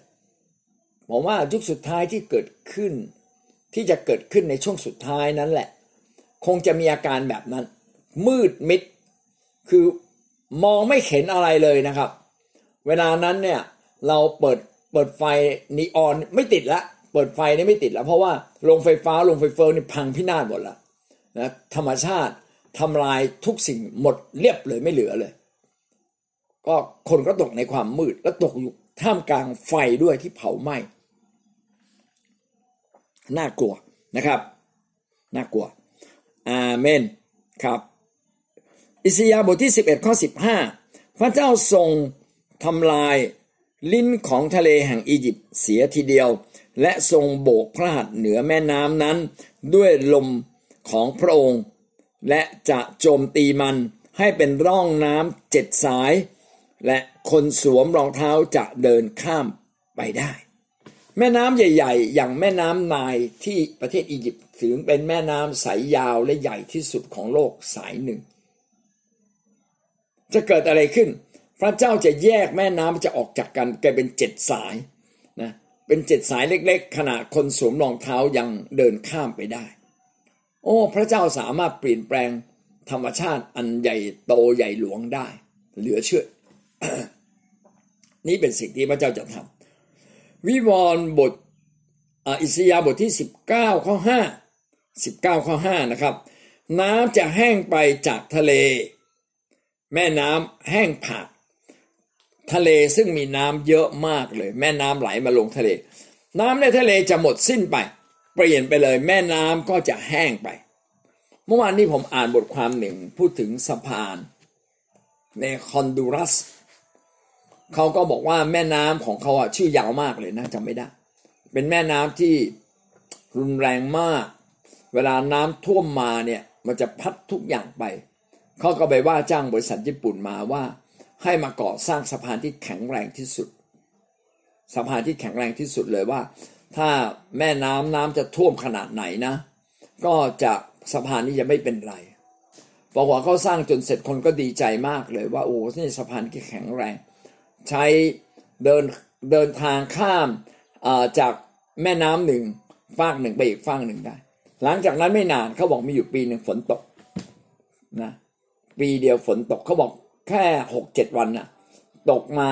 ผมว่ายุคสุดท้ายที่เกิดขึ้น ที่จะเกิดขึ้นในช่วงสุดท้ายนั้นแหละ คงจะมีอาการแบบนั้น มืดมิด คือมองไม่เห็นอะไรเลยนะครับ เวลานั้นเนี่ยเราเปิดเปิดไฟนีออนไม่ติดละ เปิดไฟนี่ไม่ติดแล้ว เพราะว่าโรงไฟฟ้าโรงไฟเฟอร์นี่พังพินาศหมดแล้วนะธรรมชาติทำลายทุกสิ่งหมดเรียบเลยไม่เหลือเลย ก็คนก็ตกในความมืดแล้วตกอยู่ท่ามกลางไฟด้วยที่เผาไหม้น่ากลัวนะครับน่ากลัวอาเมนครับ อิสยาบทที่ 11ข้อ15 พระเจ้าทรงทำลายลิ้นของทะเลแห่งอียิปต์เสียทีเดียว และทรงโบกพระหัตถ์เหนือแม่น้ำนั้น ด้วยลมของพระองค์ และจะโจมตีมันให้เป็นร่องน้ำเจ็ดสาย และคนสวมรองเท้าจะเดินข้ามไปได้ แม่น้ำใหญ่ ๆ อย่างแม่น้ำนายที่ประเทศอียิปต์ถือเป็นแม่น้ำสายยาวและใหญ่ที่สุดของโลกสายหนึ่ง จะเกิดอะไรขึ้น พระเจ้าจะแยกแม่น้ำจะออกจากกันกลายเป็นเจ็ดสาย เป็นเจ็ดสายเล็กๆ ขณะคนสวมรองเท้ายังเดินข้ามไปได้ โอ้ พระเจ้าสามารถเปลี่ยนแปลงธรรมชาติอันใหญ่โตใหญ่หลวงได้ เหลือเชื่อ นี่เป็นสิ่งที่พระเจ้าจะทำวิวรณ์บทอิสยาบทที่ 19 ข้อ 5 19 ข้อ 5 นะครับ น้ำจะแห้งไปจากทะเล แม่น้ำแห้งผาก ทะเลซึ่งมีน้ำเยอะมากเลย แม่น้ำไหลมาลงทะเล น้ำในทะเลจะหมดสิ้นไป เปลี่ยนไปเลย แม่น้ำก็จะแห้งไป เมื่อวานนี้ผมอ่านบทความหนึ่งพูดถึงสะพานในคอนดูรัสเขาก็บอกว่าแม่น้ำของเขาอะชื่อยาวมากเลยนะจำไม่ได้ เป็นแม่น้ำที่รุนแรงมาก เวลาน้ำท่วมมาเนี่ยมันจะพัดทุกอย่างไป เขาก็ไปว่าจ้างบริษัทญี่ปุ่นมาว่า ให้มาก่อสร้างสะพานที่แข็งแรงที่สุด สะพานที่แข็งแรงที่สุดเลยว่า ถ้าแม่น้ำน้ำจะท่วมขนาดไหนนะ ก็จะสะพานนี้จะไม่เป็นไรพอว่าเขาสร้างจนเสร็จคนก็ดีใจมากเลยว่าโอ้นี่สะพานที่แข็งแรง ใช้เดินเดินทางข้ามจากแม่น้ำหนึ่งฟากหนึ่งไปอีกฟากหนึ่งได้ หลังจากนั้นไม่นานเขาบอกมีอยู่ปีหนึ่งฝนตกนะปีเดียวฝนตกเขาบอก แค่หกเจ็ดวันน่ะตกมา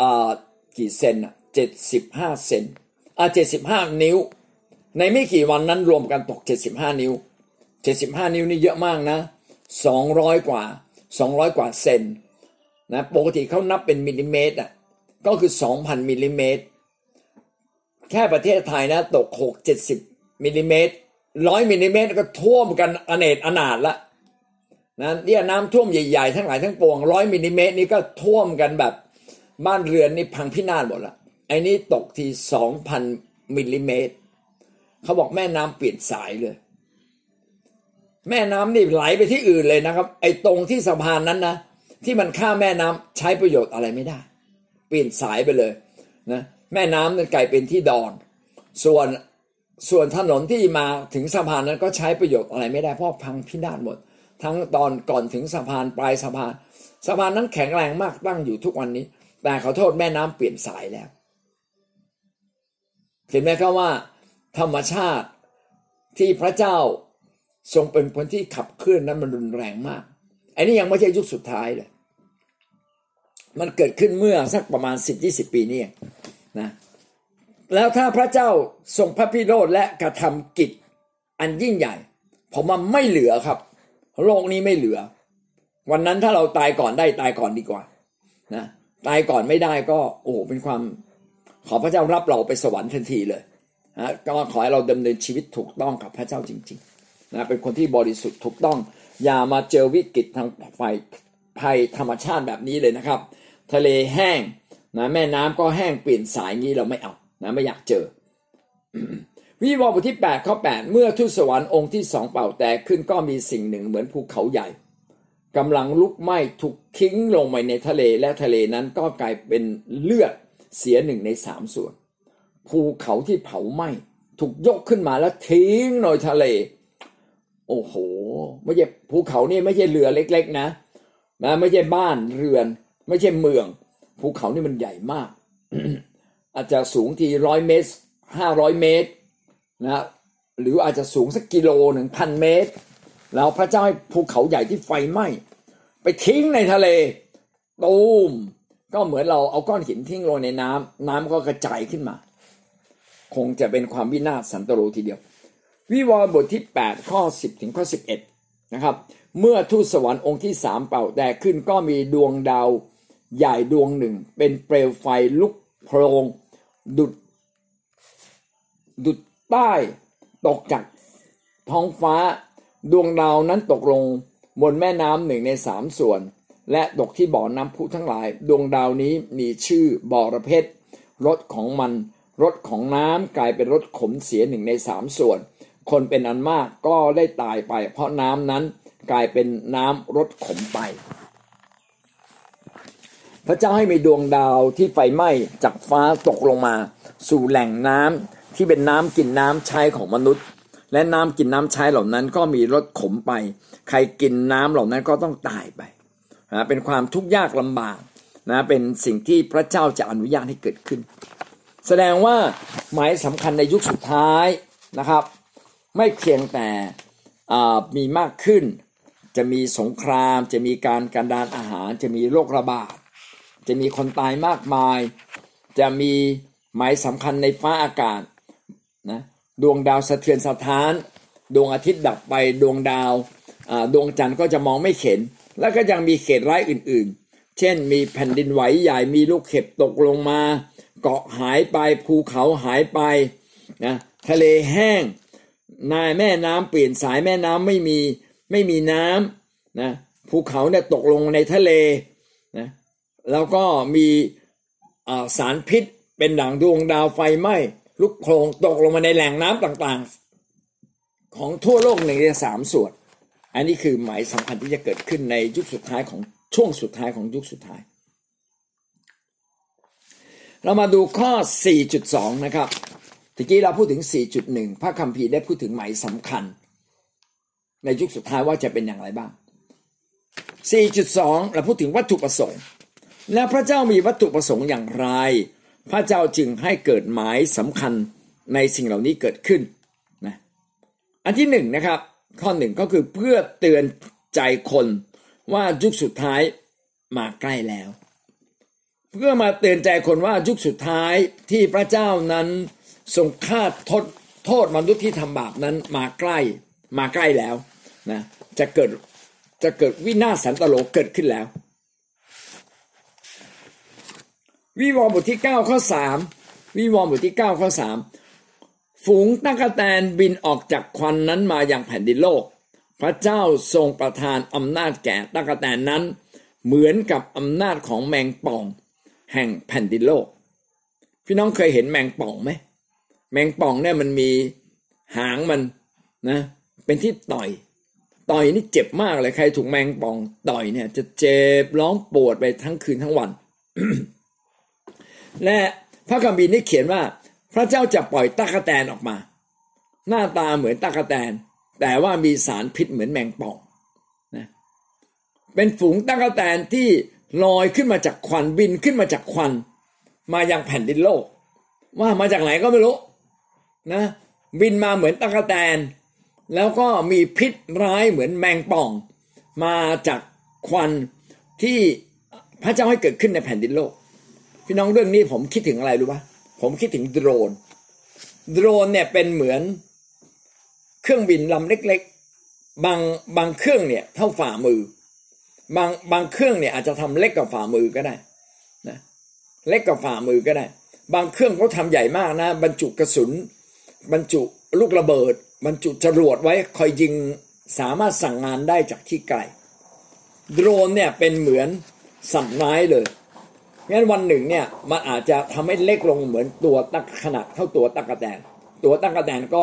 อ่ากี่เซนอะเจ็ดสิบห้าเซนอ่าเจ็ดสิบห้านิ้ว ในไม่กี่วันนั้นรวมกันตกเจ็ดสิบห้านิ้วเจ็ดสิบห้านิ้วนี่เยอะมากนะสองร้อยกว่าสองร้อยกว่าเซนนะปกติเขานับเป็นมิลลิเมตรอะก็คือสองพันมิลลิเมตร แค่ประเทศไทยนะ ตกหกเจ็ดสิบมิลลิเมตรร้อยมิลลิเมตรก็ท่วมกันอเนจอนาถละ นะเนี่ยน้ำท่วมใหญ่ๆ ทั้งหลายทั้งปวงร้อยมิลลิเมตรนี่ก็ท่วมกันแบบบ้านเรือนนี่พังพินาศหมดละไอ้นี้ตกทีสองพันมิลลิเมตรเขาบอกแม่น้ำเปลี่ยนสายเลย แม่น้ำนี่ไหลไปที่อื่นเลยนะครับ ไอ้ตรงที่สะพานนั้นนะที่มันข้ามแม่น้ำใช้ประโยชน์อะไรไม่ได้ เปลี่ยนสายไปเลยนะแม่น้ำนั่นกลายเป็นที่ดอน ส่วนส่วนถนนที่มาถึงสะพานนั้นก็ใช้ประโยชน์อะไรไม่ได้เพราะพังพินาศหมด ทั้งตอนก่อนถึงสะพานปลายสะพานสะพานนั้นแข็งแรงมากตั้งอยู่ทุกวันนี้ แต่ขอโทษแม่น้ำเปลี่ยนสายแล้ว เห็นไหมครับว่า ธรรมชาติที่พระเจ้าทรงเป็นคนที่ขับเคลื่อนนั้นมันรุนแรงมาก อันนี้ยังไม่ใช่ยุคสุดท้ายเลย มันเกิดขึ้นเมื่อสักประมาณสิบยี่สิบปีนี่นะ แล้วถ้าพระเจ้าทรงพระพิโรธและกระทำกิจอันยิ่งใหญ่ผมว่าไม่เหลือครับ โลกนี้ไม่เหลือ วันนั้นถ้าเราตายก่อนได้ตายก่อนดีกว่านะตายก่อนไม่ได้ก็ โอ้เป็นความขอพระเจ้ารับเราไปสวรรค์ทันทีเลยนะก็ขอให้เราดำเนินชีวิตถูกต้องกับพระเจ้าจริงๆนะเป็นคนที่บริสุทธิ์ถูกต้อง อย่ามาเจอวิกฤตทางไฟภัยธรรมชาติแบบนี้เลยนะครับ ทะเลแห้งนะแม่น้ำก็แห้งเปลี่ยนสายงี้เราไม่เอานะไม่อยากเจอ วิวรณ์บทที่8ข้อ8เมื่อทุสวรรค์องค์ที่สองเป่าแตกขึ้นก็มีสิ่งหนึ่งเหมือนภูเขาใหญ่กำลังลุกไหม้ถูกทิ้งลงไปในทะเลและทะเลนั้นก็กลายเป็นเลือดเสียหนึ่งในสามส่วน ภูเขาที่เผาไหม้ถูกยกขึ้นมาแล้วทิ้งในทะเล โอ้โหไม่ใช่ภูเขานี่ไม่ใช่เรือเล็ก ๆ นะนะไม่ใช่บ้านเรือน ไม่ใช่เมือง ภูเขานี่มันใหญ่มาก อาจจะสูงทีร้อยเมตรห้าร้อยเมตร นะหรืออาจจะสูงสักกิโลหนึ่งพันเมตร แล้วพระเจ้าให้ภูเขาใหญ่ที่ไฟไหม้ไปทิ้งในทะเลตูมก็เหมือนเราเอาก้อนหินทิ้งลงในน้ำน้ำก็กระจายขึ้นมา คงจะเป็นความวินาศสันตโรทีเดียว วิวรณ์บทที่ 8 ข้อ 10 ถึงข้อ 11 นะครับ เมื่อทูตสวรรค์องค์ที่สามเป่าแตกขึ้นก็มีดวงดาวใหญ่ดวงหนึ่ง เป็นเปลวไฟลุกโพรงดุดดุด ใต้ตกจากท้องฟ้า ดวงดาวนั้นตกลงบนแม่น้ำหนึ่งในสามส่วน และตกที่บ่อน้ำพุทั้งหลาย ดวงดาวนี้มีชื่อบอระเพ็ดรสของมันรสของน้ำกลายเป็นรสขมเสียหนึ่งในสามส่วน คนเป็นอันมากก็ได้ตายไป เพราะน้ำนั้นกลายเป็นน้ำรสขมไป พระเจ้าให้มีดวงดาวที่ไฟไหม้จากฟ้าตกลงมา สู่แหล่งน้ำ ที่เป็นน้ำกินน้ำใช้ของมนุษย์ และน้ำกินน้ำใช้เหล่านั้นก็มีรสขมไป ใครกินน้ำเหล่านั้นก็ต้องตายไปนะเป็นความทุกข์ยากลำบากนะเป็นสิ่งที่พระเจ้าจะอนุญาตให้เกิดขึ้น แสดงว่าหมายสำคัญในยุคสุดท้ายนะครับ ไม่เพียงแต่มีมากขึ้น จะมีสงคราม จะมีการการดานอาหาร จะมีโรคระบาด จะมีคนตายมากมาย จะมีหมายสำคัญในฟ้าอากาศ นะดวงดาวสะเทือนสะท้าน ดวงอาทิตย์ดับไปดวงดาวดวงจันทร์ก็จะมองไม่เห็น แล้วก็ยังมีเขตร้ายอื่นๆ เช่น มีแผ่นดินไหวใหญ่มีลูกเห็บตกลงมา เกาะหายไปภูเขาหายไปนะทะเลแห้งนายแม่น้ำเปลี่ยนสายแม่น้ำไม่มีไม่มีน้ำนะภูเขาเนี่ยตกลงในทะเลนะแล้วก็มีสารพิษเป็นดังดวงดาวไฟไหม้ ลุกโคลงตกลงมาในแหล่งน้ำต่างๆ ของทั่วโลกหนึ่งในสามส่วน อันนี้คือหมายสำคัญที่จะเกิดขึ้นในยุคสุดท้ายของช่วงสุดท้ายของยุคสุดท้าย เรามาดูข้อ 4.2 นะครับทีกี้เราพูดถึง 4.1 พระคัมภีร์ได้พูดถึงหมายสำคัญ ในยุคสุดท้ายว่าจะเป็นอย่างไรบ้าง 4.2 เราพูดถึงวัตถุประสงค์ แล้วพระเจ้ามีวัตถุประสงค์อย่างไร พระเจ้าจึงให้เกิดหมายสำคัญในสิ่งเหล่านี้เกิดขึ้นนะอันที่หนึ่งนะครับ ข้อหนึ่งก็คือเพื่อเตือนใจคนว่ายุคสุดท้ายมาใกล้แล้ว เพื่อมาเตือนใจคนว่ายุคสุดท้ายที่พระเจ้านั้นทรงฆ่าโทษโทษมนุษย์ที่ทำบาปนั้นมาใกล้มาใกล้แล้วนะจะเกิดจะเกิดวินาศสันตโลเกิดขึ้นแล้ว วิวรณ์บทที่ 9 ข้อ 3 วิวรณ์บทที่ 9 ข้อ 3 ฝูงตั๊กแตนบินออกจากควันนั้นมาอย่างแผ่นดินโลก พระเจ้าทรงประทานอำนาจแก่ตั๊กแตนนั้น เหมือนกับอำนาจของแมงป่อง แห่งแผ่นดินโลก พี่น้องเคยเห็นแมงป่องไหมแมงป่องเนี่ยมันมีหางมันนะเป็นที่ต่อย ต่อยนี่เจ็บมากเลยใครถูกแมงป่อง ต่อยเนี่ย จะเจ็บร้องปวดไปทั้งคืนทั้งวัน และพระคัมภีร์นี่เขียนว่า พระเจ้าจะปล่อยตะกแตนออกมา หน้าตาเหมือนตะกแตน แต่ว่ามีสารพิษเหมือนแมงป่องนะเป็นฝูงตะกแตนที่ลอยขึ้นมาจากควันบินขึ้นมาจากควัน มายังแผ่นดินโลก ว่ามาจากไหนก็ไม่รู้นะบินมาเหมือนตะกแตน แล้วก็มีพิษร้ายเหมือนแมงป่อง มาจากควันที่พระเจ้าให้เกิดขึ้นในแผ่นดินโลก พี่น้องเรื่องนี้ผมคิดถึงอะไรรู้ปะผมคิดถึงโดรน โดรนเนี่ยเป็นเหมือนเครื่องบินลำเล็กๆ บางบางเครื่องเนี่ยเท่าฝ่ามือ บางบางเครื่องเนี่ยอาจจะทำเล็กกว่าฝ่ามือก็ได้นะเล็กกว่าฝ่ามือก็ได้ บางเครื่องเขาทาใหญ่มากนะ บรรจุกระสุน บรรจุลูกระเบิด บรรจุจรวดไว้คอยยิงสามารถสั่งงานได้จากที่ไกลโดรนเนี่ยเป็นเหมือนสัตว์ร้ายเลย งั้นวันหนึ่งเนี่ยมันอาจจะทำให้เล็กลงเหมือนตัวตักขนาดเท่าตัวตักกระแตนตัวตักกระแตนก็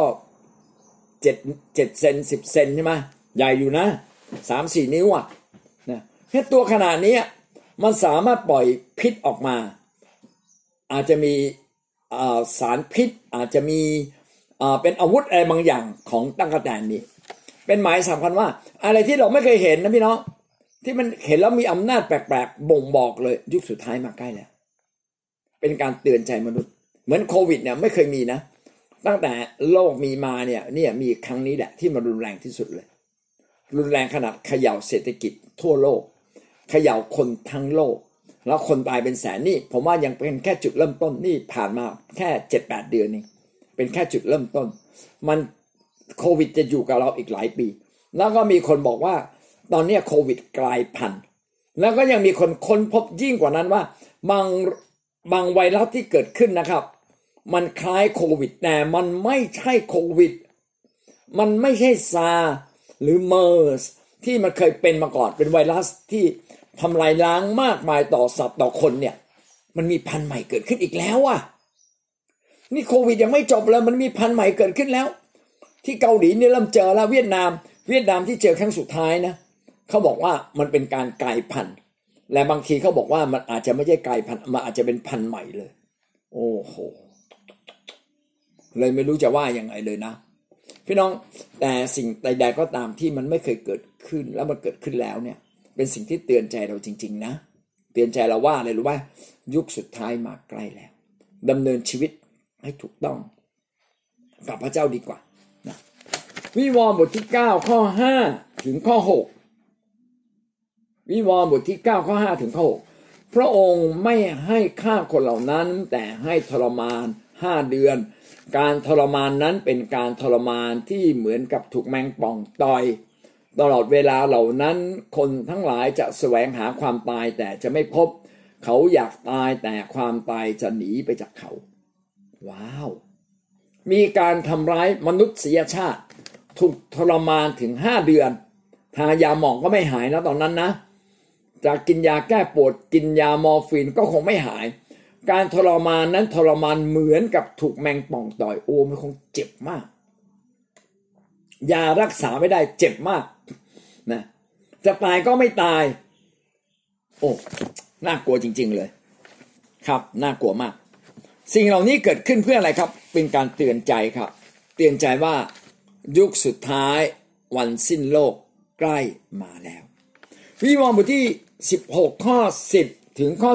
เจ็ดเจ็ดเซนสิบเซนใช่ไหมใหญ่อยู่นะสามสี่นิ้วอะนะแค่ตัวขนาดนี้มันสามารถปล่อยพิษออกมา อาจจะมีสารพิษอาจจะมีเป็นอาวุธอะไรบางอย่างของตักกะแตนนี้ เป็นหมายสำคัญว่า อะไรที่เราไม่เคยเห็นนะพี่น้อง ที่มันเห็นแล้วมีอำนาจแปลกๆ บ่งบอกเลย ยุคสุดท้ายมาใกล้แล้ว เป็นการเตือนใจมนุษย์ เหมือนโควิดเนี่ยไม่เคยมีนะ ตั้งแต่โลกมีมาเนี่ยเนี่ยมีครั้งนี้แหละที่มันรุนแรงที่สุดเลย รุนแรงขนาดเขย่าเศรษฐกิจทั่วโลก เขย่าคนทั้งโลก แล้วคนตายเป็นแสนนี่ ผมว่ายังเป็นแค่จุดเริ่มต้นนี่ผ่านมาแค่เจ็ดแปดเดือนนี่เป็นแค่จุดเริ่มต้น มันโควิดจะอยู่กับเราอีกหลายปี แล้วก็มีคนบอกว่า ตอนนี้โควิดกลายพันธุ์แล้วก็ยังมีคนค้นพบยิ่งกว่านั้นว่า บางบางไวรัสที่เกิดขึ้นนะครับ มันคล้ายโควิดแต่มันไม่ใช่โควิด มันไม่ใช่ซาหรือเมอร์สที่มันเคยเป็นมาก่อนเป็นไวรัสที่ทำลายล้างมากมายต่อสัตว์ต่อคนเนี่ย มันมีพันธุ์ใหม่เกิดขึ้นอีกแล้วอะนี่โควิดยังไม่จบเลยมันมีพันธุ์ใหม่เกิดขึ้นแล้ว ที่เกาหลีเนี่ยเริ่มเจอแล้วเวียดนาม เวียดนามที่เจอครั้งสุดท้ายนะเขาบอกว่ามันเป็นการกลายพันธุ์ และบางทีเขาบอกว่ามันอาจจะไม่ใช่กลายพันธุ์มันอาจจะเป็นพันธุ์ใหม่เลย โอ้โหเลยไม่รู้จะว่ายังไงเลยนะ พี่น้องแต่สิ่งใดๆก็ตามที่มันไม่เคยเกิดขึ้นแล้วมันเกิดขึ้นแล้วเนี่ย เป็นสิ่งที่เตือนใจเราจริง ๆ นะ เตือนใจเราว่าอะไรรู้ว่า ยุคสุดท้ายมาใกล้แล้วดำเนินชีวิตให้ถูกต้องกับพระเจ้าดีกว่านะวิวรณ์บทที่ 9 ข้อ 5 ถึงข้อ 6 วิวรณ์บทที่ 9 ข้อ 5 ถึงข้อ 6 พระองค์ไม่ให้ฆ่าคนเหล่านั้น แต่ให้ทรมานห้าเดือน การทรมานนั้นเป็นการทรมานที่เหมือนกับถูกแมงป่องต่อย ตลอดเวลาเหล่านั้น คนทั้งหลายจะแสวงหาความตายแต่จะไม่พบ เขาอยากตายแต่ความตายจะหนีไปจากเขา ว้าว มีการทำร้ายมนุษยชาติ ถูกทรมานถึงห้าเดือน ทายาหมองก็ไม่หายนะตอนนั้นนะ จะกินยาแก้ปวดกินยามอร์ฟีนก็คงไม่หาย การทรมานนั้นทรมานเหมือนกับถูกแมงป่องต่อยโอ้มันคงเจ็บมาก ยารักษาไม่ได้เจ็บมากนะจะตายก็ไม่ตาย โอ้น่ากลัวจริง ๆเลย ครับน่ากลัวมาก สิ่งเหล่านี้เกิดขึ้นเพื่ออะไรครับ เป็นการเตือนใจครับ เตือนใจว่ายุคสุดท้ายวันสิ้นโลกใกล้มาแล้ววิวรณ์บทที่ 16ข้อ10ถึงข้อ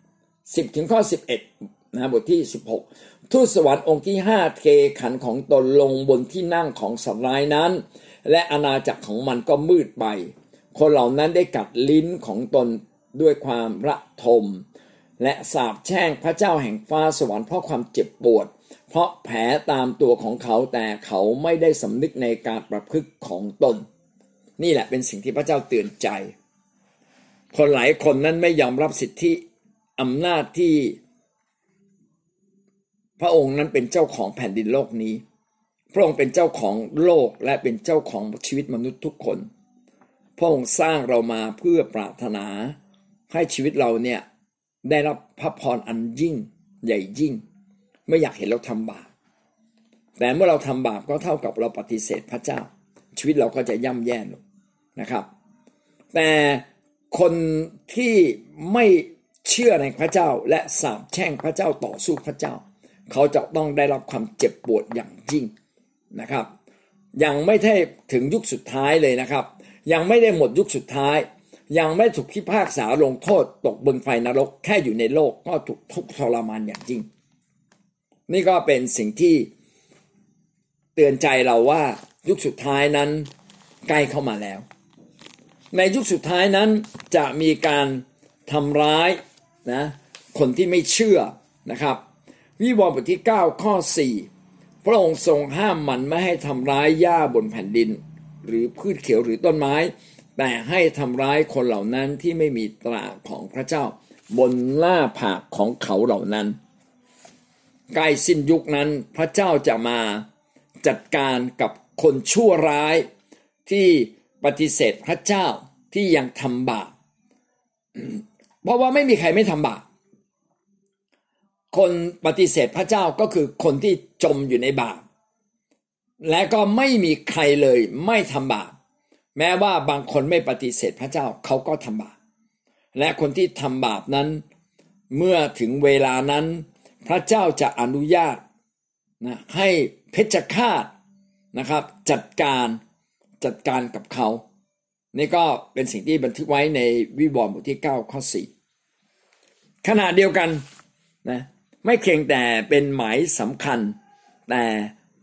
11 10ถึงข้อ11นะบทที่16ทูตสวรรค์องค์ที่5เทขันของตนลงบนที่นั่งของสัตว์ร้ายนั้น และอาณาจักรของมันก็มืดไป คนเหล่านั้นได้กัดลิ้นของตนด้วยความระทม และสาบแช่งพระเจ้าแห่งฟ้าสวรรค์เพราะความเจ็บปวด เพราะแผลตามตัวของเขาแต่เขาไม่ได้สำนึกในการประพฤติของตน นี่แหละเป็นสิ่งที่พระเจ้าเตือนใจ คนหลายคนนั้นไม่ยอมรับสิทธิอำนาจที่ พระองค์นั้นเป็นเจ้าของแผ่นดินโลกนี้ พระองค์เป็นเจ้าของโลกและเป็นเจ้าของชีวิตมนุษย์ทุกคน พระองค์สร้างเรามาเพื่อปรารถนาให้ชีวิตเราเนี่ยได้รับพระพรอันยิ่งใหญ่ยิ่ง ไม่อยากเห็นเราทำบาปแต่เมื่อเราทำบาปก็เท่ากับเราปฏิเสธพระเจ้า ชีวิตเราก็จะย่ำแย่ลงนะครับ แต่ คนที่ไม่เชื่อในพระเจ้าและสาบแช่งพระเจ้าต่อสู้พระเจ้า เขาจะต้องได้รับความเจ็บปวดอย่างยิ่งนะครับ ยังไม่ได้ถึงยุคสุดท้ายเลยนะครับ ยังไม่ได้หมดยุคสุดท้าย ยังไม่ถูกพิพากษาลงโทษตกบนไฟนรกแค่อยู่ในโลกก็ถูกทุกทรมานอย่างยิ่ง นี่ก็เป็นสิ่งที่เตือนใจเราว่ายุคสุดท้ายนั้นใกล้เข้ามาแล้ว ในยุคสุดท้ายนั้นจะมีการทำร้ายนะคนที่ไม่เชื่อนะครับ วิวรณ์บทที่ 9 ข้อ 4 พระองค์ทรงห้ามมันไม่ให้ทำร้ายหญ้าบนแผ่นดิน หรือพืชเขียวหรือต้นไม้ แต่ให้ทำร้ายคนเหล่านั้นที่ไม่มีตราของพระเจ้า บนหน้าผากของเขาเหล่านั้นใกล้สิ้นยุคนั้นพระเจ้าจะมาจัดการกับคนชั่วร้ายที่ ปฏิเสธพระเจ้าที่ยังทำบาปเพราะว่าไม่มีใครไม่ทำบาปคนปฏิเสธพระเจ้าก็คือคนที่จมอยู่ในบาปและก็ไม่มีใครเลยไม่ทำบาปแม้ว่าบางคนไม่ปฏิเสธพระเจ้าเขาก็ทำบาปและคนที่ทำบาปนั้น เมื่อถึงเวลานั้น พระเจ้าจะอนุญาตนะให้เพชฌฆาตนะครับ จัดการ จัดการกับเขา นี่ก็เป็นสิ่งที่บันทึกไว้ในวิวรณ์บทที่9ข้อ4ขณะเดียวกันนะไม่เพียงแต่เป็นหมายสำคัญ แต่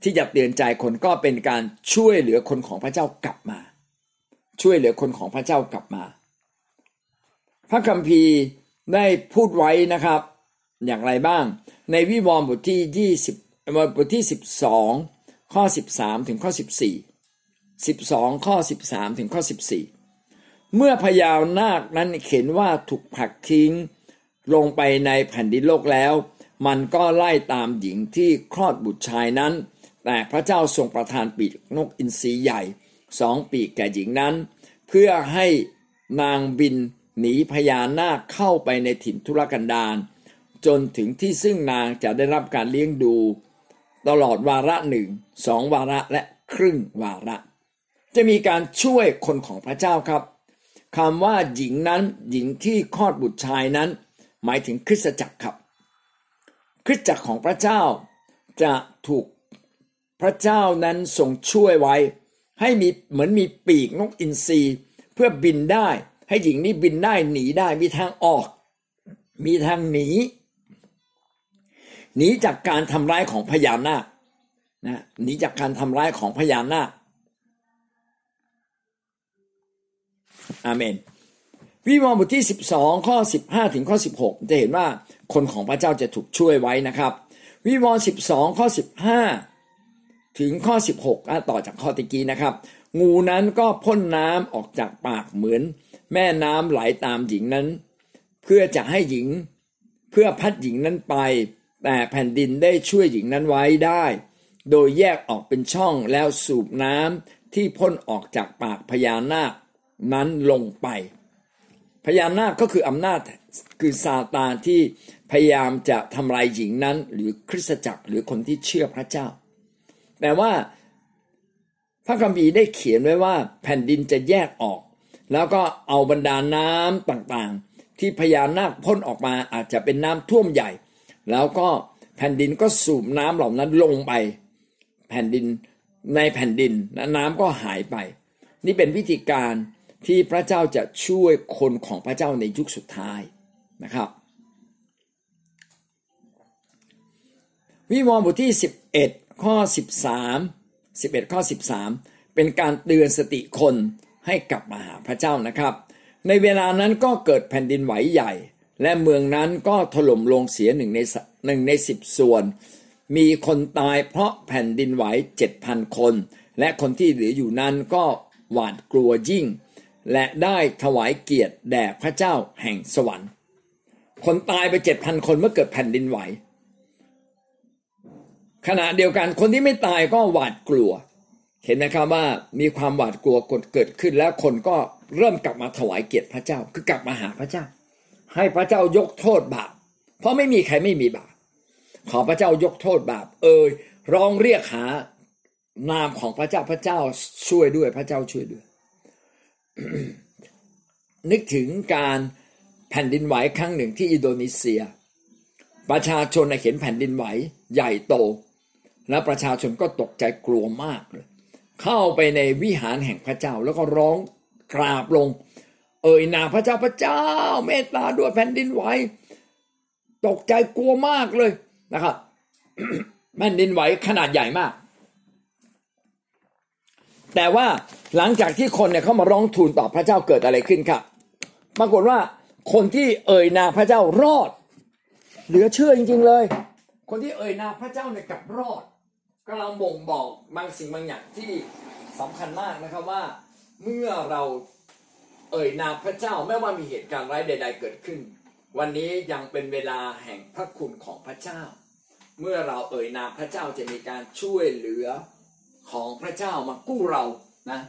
ที่จะเตือนใจคนก็เป็นการช่วยเหลือคนของพระเจ้ากลับมา ช่วยเหลือคนของพระเจ้ากลับมา พระคัมภีร์ได้พูดไว้นะครับ อย่างไรบ้าง ในวิวรณ์บทที่20บทที่ 12 ข้อ 13 ถึงข้อ 14 12 ข้อ 13 ถึงข้อ 14 เมื่อพญานาคนั้นเห็นว่าถูกผลักทิ้ง ลงไปในแผ่นดินโลกแล้ว มันก็ไล่ตามหญิงที่คลอดบุตรชายนั้น แต่พระเจ้าทรงประทานปีกนกอินทรีใหญ่สองปีกแก่หญิงนั้น เพื่อให้นางบินหนีพญานาคเข้าไปในถิ่นทุรกันดารจนถึงที่ซึ่งนางจะได้รับการเลี้ยงดู ตลอดวาระหนึ่งสองวาระและครึ่งวาระ จะมีการช่วยคนของพระเจ้าครับคำว่าหญิงนั้นหญิงที่คลอดบุตรชายนั้น หมายถึงคริสตจักรครับ คริสตจักรของพระเจ้าจะถูกพระเจ้านั้นทรงช่วยไว้ ให้มีเหมือนมีปีกนกอินทรีเพื่อบินได้ ให้หญิงนี้บินได้หนีได้มีทางออก มีทางหนีหนีจากการทำร้ายของพญานาคนะหนีจากการทำร้ายของพญานาค อาเมน วิวรณ์บทที่ 12 ข้อ 15 ถึงข้อ 16 จะเห็นว่าคนของพระเจ้าจะถูกช่วยไว้นะครับ วิวรณ์ 12 ข้อ 15 ถึงข้อ 16 ต่อจากข้อตะกี้นะครับ งูนั้นก็พ่นน้ำออกจากปากเหมือน แม่น้ำไหลตามหญิงนั้น เพื่อจะให้หญิงเพื่อพัดหญิงนั้นไป แต่แผ่นดินได้ช่วยหญิงนั้นไว้ได้ โดยแยกออกเป็นช่องแล้วสูบน้ำที่พ่นออกจากปากพญานาค นั้นลงไปพญานาคก็คืออำนาจคือซาตานที่พยายามจะทำลายหญิงนั้น หรือคริสตจักรหรือคนที่เชื่อพระเจ้า แต่ว่าพระคัมภีร์ได้เขียนไว้ว่าแผ่นดินจะแยกออก แล้วก็เอาบรรดาน้ำต่างๆ ที่พญานาคพ่นออกมาอาจจะเป็นน้ำท่วมใหญ่ แล้วก็แผ่นดินก็สูบน้ำเหล่านั้นลงไป แผ่นดินในแผ่นดินน้ำก็หายไป นี่เป็นวิธีการ ที่พระเจ้าจะช่วยคนของพระเจ้าในยุคสุดท้ายนะครับ วิวรณ์บทที่ 11 ข้อ 13 11 ข้อ 13 เป็นการเตือนสติคนให้กลับมาหาพระเจ้านะครับ ในเวลานั้นก็เกิดแผ่นดินไหวใหญ่ และเมืองนั้นก็ถล่มลงเสียหนึ่งในหนึ่งในสิบส่วน มีคนตายเพราะแผ่นดินไหวเจ็ดพันคน และคนที่เหลืออยู่นั้นก็หวาดกลัวยิ่ง และได้ถวายเกียรติแด่พระเจ้าแห่งสวรรค์ คนตายไปเจ็ดพันคนเมื่อเกิดแผ่นดินไหว ขณะเดียวกันคนที่ไม่ตายก็หวาดกลัว เห็นไหมครับว่ามีความหวาดกลัวเกิดขึ้นแล้วคนก็เริ่มกลับมาถวายเกียรติพระเจ้า คือกลับมาหาพระเจ้า ให้พระเจ้ายกโทษบาป เพราะไม่มีใครไม่มีบาป ขอพระเจ้ายกโทษบาป เอ่ยร้องเรียกหานามของพระเจ้าพระเจ้าช่วยด้วยพระเจ้าช่วยด้วย นึกถึงการแผ่นดินไหวครั้งหนึ่งที่อินโดนีเซีย ประชาชนเห็นแผ่นดินไหวใหญ่โต และประชาชนก็ตกใจกลัวมากเลย เข้าไปในวิหารแห่งพระเจ้าแล้วก็ร้องกราบลง เอ่ยนาพระเจ้าพระเจ้า เมตตาด้วยแผ่นดินไหวตกใจกลัวมากเลยนะครับแผ่นดินไหวขนาดใหญ่มาก แต่ว่าหลังจากที่คนเนี่ยเขามาร้องทูลต่อพระเจ้าเกิดอะไรขึ้นครับ ปรากฏว่าคนที่เอ่ยนามพระเจ้ารอด เหลือเชื่อจริงๆเลย คนที่เอ่ยนามพระเจ้าเนี่ยกลับรอดกำลังบ่งบอกบางสิ่งบางอย่างที่สำคัญมากนะครับว่า เมื่อเราเอ่ยนามพระเจ้าไม่ว่ามีเหตุการณ์ร้ายใด ๆ เกิดขึ้น วันนี้ยังเป็นเวลาแห่งพระคุณของพระเจ้า เมื่อเราเอ่ยนามพระเจ้าจะมีการช่วยเหลือ ของพระเจ้ามากู้เรานะ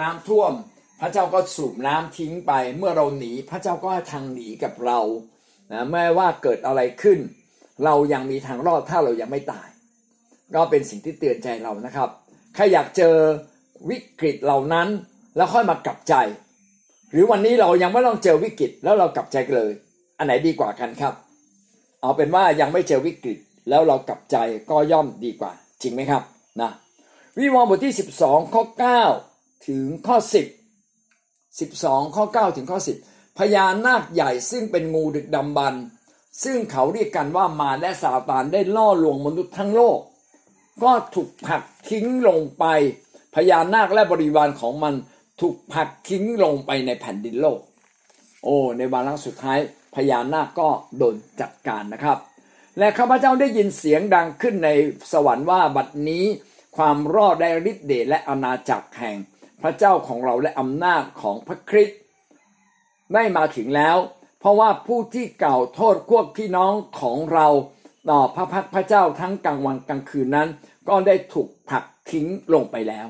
น้ำท่วมพระเจ้าก็สูบน้ำทิ้งไปเมื่อเราหนีพระเจ้าก็ทางหนีกับเรานะไม่ว่าเกิดอะไรขึ้น เรายังมีทางรอดถ้าเรายังไม่ตาย ก็เป็นสิ่งที่เตือนใจเรานะครับใครอยากเจอวิกฤตเหล่านั้นแล้วค่อยมากลับใจ หรือวันนี้เรายังไม่ต้องเจอวิกฤตแล้วเรากลับใจเลย อันไหนดีกว่ากันครับ เอาเป็นว่ายังไม่เจอวิกฤตแล้วเรากลับใจก็ย่อมดีกว่า จริงไหมครับนะ วิวรณ์บทที่ 12 ข้อ 9 ถึงข้อ 10 12 ข้อ 9 ถึงข้อ 10 พญานาคใหญ่ซึ่งเป็นงูดึกดำบรรซึ่งเขาเรียกกันว่ามาและซาตานได้ล่อลวงมนุษย์ทั้งโลก ก็ถูกผลักทิ้งลงไป พญานาคและบริวารของมันถูกผลักทิ้งลงไปในแผ่นดินโลก โอ้ในวาระสุดท้ายพญานาคก็โดนจัดการนะครับ และข้าพเจ้าได้ยินเสียงดังขึ้นในสวรรค์ว่าบัดนี้ ความรอดได้ฤทธิ์เดชและอาณาจักรแห่งพระเจ้าของเราและอำนาจของพระคริสต์ได้มาถึงแล้ว เพราะว่าผู้ที่กล่าวโทษพวกพี่น้องของเราต่อพระพักพระเจ้าทั้งกลางวันกลางคืนนั้น ก็ได้ถูกผลักทิ้งลงไปแล้ว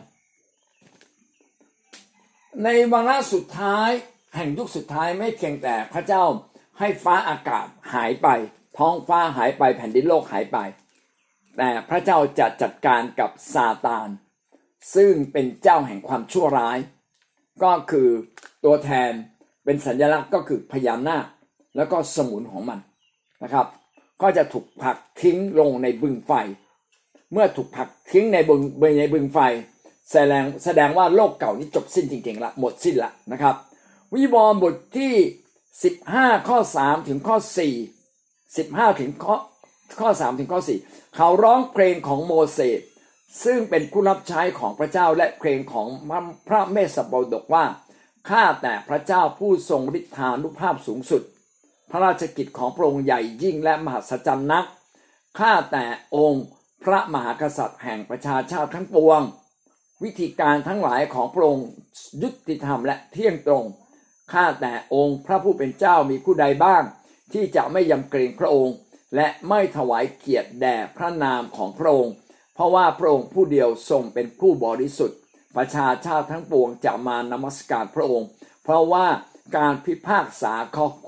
ในวาระสุดท้ายแห่งยุคสุดท้ายไม่เพียงแต่พระเจ้าให้ฟ้าอากาศหายไป ท้องฟ้าหายไปแผ่นดินโลกหายไป แต่พระเจ้าจะจัดการกับซาตาน ซึ่งเป็นเจ้าแห่งความชั่วร้าย ก็คือตัวแทนเป็นสัญลักษณ์ก็คือพญานาคแล้วก็สมุนของมันนะครับ ก็จะถูกผลักทิ้งลงในบึงไฟ เมื่อถูกผลักทิ้งในบึงในบึงไฟ แสดงแสดงว่าโลกเก่านี้จบสิ้นจริงๆละหมดสิ้นละนะครับ วิวรณ์บทที่ 15 ข้อ 3 ถึงข้อ 4 15 ถึงข้อ ข้อ3ถึงข้อ4เขาร้องเพลงของโมเสสซึ่งเป็นผู้รับใช้ของพระเจ้าและเพลงของพระเมสสโดกว่าข้าแต่พระเจ้าผู้ทรงฤทธานุภาพสูงสุด พระราชกิจของพระองค์ใหญ่ยิ่งและมหัศจรรย์นักข้าแต่องค์พระมหากษัตริย์แห่งประชาชาติทั้งปวง วิธีการทั้งหลายของพระองค์ยุติธรรมและเที่ยงตรงข้าแต่องค์พระผู้เป็นเจ้ามีผู้ใดบ้าง ที่จะไม่ยำเกรงพระองค์ และไม่ถวายเกียรติแด่พระนามของพระองค์ เพราะว่าพระองค์ผู้เดียวทรงเป็นผู้บริสุทธิ์ ประชาชาติทั้งปวงจะมานมัสการพระองค์ เพราะว่าการพิพากษา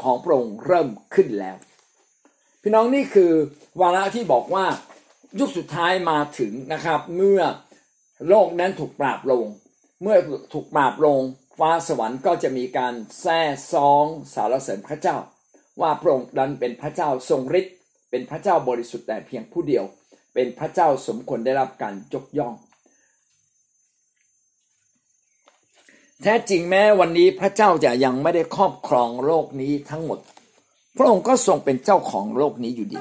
ของพระองค์เริ่มขึ้นแล้ว พี่น้องนี่คือวาระที่บอกว่ายุคสุดท้ายมาถึงนะครับ เมื่อโลกนั้นถูกปราบลง เมื่อถูกปราบลง ฟ้าสวรรค์ก็จะมีการแซ่ซองสารเสริญพระเจ้า ว่าพระองค์นั้นเป็นพระเจ้าทรงฤทธิ์ เป็นพระเจ้าบริสุทธิ์แต่เพียงผู้เดียว เป็นพระเจ้าสมควรได้รับการยกย่อง แท้จริงแม้วันนี้พระเจ้าจะยังไม่ได้ครอบครองโลกนี้ทั้งหมด พระองค์ก็ทรงเป็นเจ้าของโลกนี้อยู่ดี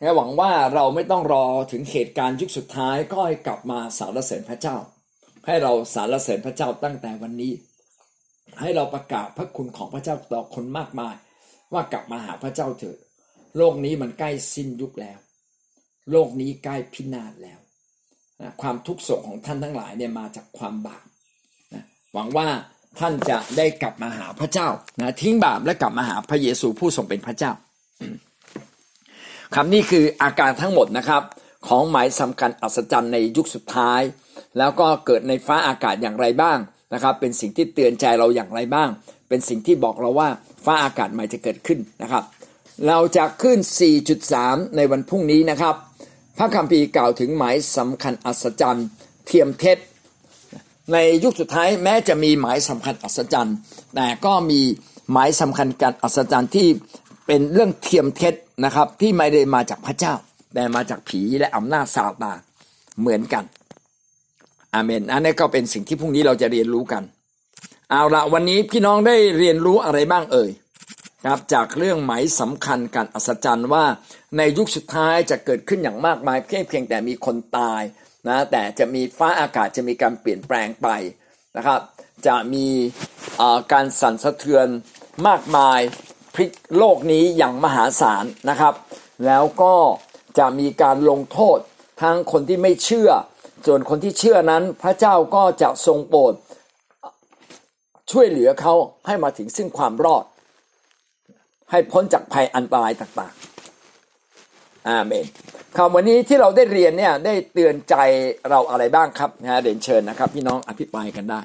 และหวังว่าเราไม่ต้องรอถึงเหตุการณ์ยุคสุดท้ายก็ให้กลับมาสารเสริญพระเจ้า ให้เราสารเสริญพระเจ้าตั้งแต่วันนี้ ให้เราประกาศพระคุณของพระเจ้าต่อคนมากมาย ว่ากลับมาหาพระเจ้าเถิด โลกนี้มันใกล้สิ้นยุคแล้ว โลกนี้ใกล้พินาศแล้วความทุกข์โศกของท่านทั้งหลายเนี่ยมาจากความบาปหวังว่าท่านจะได้กลับมาหาพระเจ้านะทิ้งบาปและกลับมาหาพระเยซูผู้ทรงเป็นพระเจ้าคำนี้คืออาการทั้งหมดนะครับ ของหมายสำคัญอัศจรรย์ในยุคสุดท้าย แล้วก็เกิดในฟ้าอากาศอย่างไรบ้างนะครับ เป็นสิ่งที่เตือนใจเราอย่างไรบ้าง เป็นสิ่งที่บอกเราว่าฟ้าอากาศใหม่จะเกิดขึ้นนะครับ เราจะขึ้น 4.3 ในวันพรุ่งนี้นะครับ พระคัมภีร์กล่าวถึงหมายสำคัญอัศจรรย์เทียมเท็จ ในยุคสุดท้ายแม้จะมีหมายสำคัญอัศจรรย์ แต่ก็มีหมายสำคัญการอัศจรรย์ที่เป็นเรื่องเทียมเท็จนะครับที่ไม่ได้มาจากพระเจ้า แต่มาจากผีและอำนาจซาตานเหมือนกัน อาเมน อันนี้ก็เป็นสิ่งที่พรุ่งนี้เราจะเรียนรู้กัน เอาละวันนี้พี่น้องได้เรียนรู้อะไรบ้างเอ่ย ครับจากเรื่องหมายสำคัญการอัศจรรย์ว่าในยุคสุดท้ายจะเกิดขึ้นอย่างมากมายเพียงเพียงแต่มีคนตายนะแต่จะมีฟ้าอากาศจะมีการเปลี่ยนแปลงไปนะครับ จะมีการสั่นสะเทือนมากมายพลิกโลกนี้อย่างมหาศาลนะครับ แล้วก็จะมีการลงโทษทั้งคนที่ไม่เชื่อ ส่วนคนที่เชื่อนั้นพระเจ้าก็จะทรงโปรดช่วยเหลือเขาให้มาถึงซึ่งความรอด ให้พ้นจากภัยอันตรายต่างๆอาเมนคำวันนี้ที่เราได้เรียนเนี่ยได้เตือนใจเราอะไรบ้างครับนะเด่นเชิญนะครับ พี่น้องอภิปรายกันได้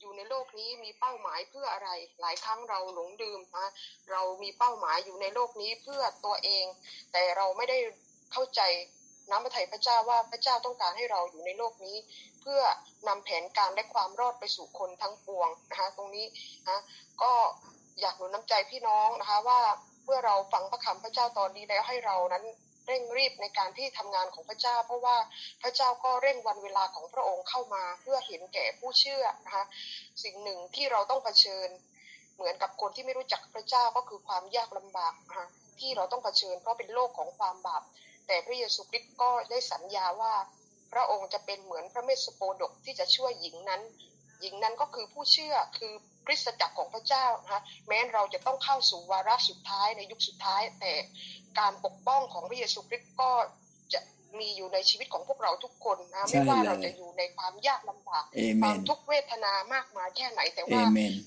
อยู่ในโลกนี้มีเป้าหมายเพื่ออะไร หลายครั้งเราหลงดื่มนะเรามีเป้าหมายอยู่ในโลกนี้เพื่อตัวเอง แต่เราไม่ได้เข้าใจน้ำพระทัยพระเจ้าว่าพระเจ้าต้องการให้เราอยู่ในโลกนี้ เพื่อนำแผนการและความรอดไปสู่คนทั้งปวงนะคะตรงนี้นะก็ อยากหนุนน้ำใจพี่น้องนะคะ ว่าเมื่อเราฟังพระคำพระเจ้าตอนนี้แล้วให้เรานั้นเร่งรีบในการที่ทำงานของพระเจ้า เพราะว่าพระเจ้าก็เร่งวันเวลาของพระองค์เข้ามาเพื่อเห็นแก่ผู้เชื่อนะคะสิ่งหนึ่งที่เราต้องเผชิญ เหมือนกับคนที่ไม่รู้จักพระเจ้าก็คือความยากลำบากนะคะที่เราต้องเผชิญเพราะเป็นโลกของความบาปแต่พระเยซูคริสต์ก็ได้สัญญาว่า พระองค์จะเป็นเหมือนพระเมสสโปดกที่จะช่วยหญิงนั้น หญิงนั้นก็คือผู้เชื่อคือ คริสตจักรของพระเจ้านะคะแม้เราจะต้องเข้าสู่วาระสุดท้ายในยุคสุดท้าย แต่การปกป้องของพระเยซูคริสต์ก็จะมีอยู่ในชีวิตของพวกเราทุกคนนะไม่ว่าเราจะอยู่ในความยากลำบากความทุกเวทนามากมายแค่ไหนแต่ว่า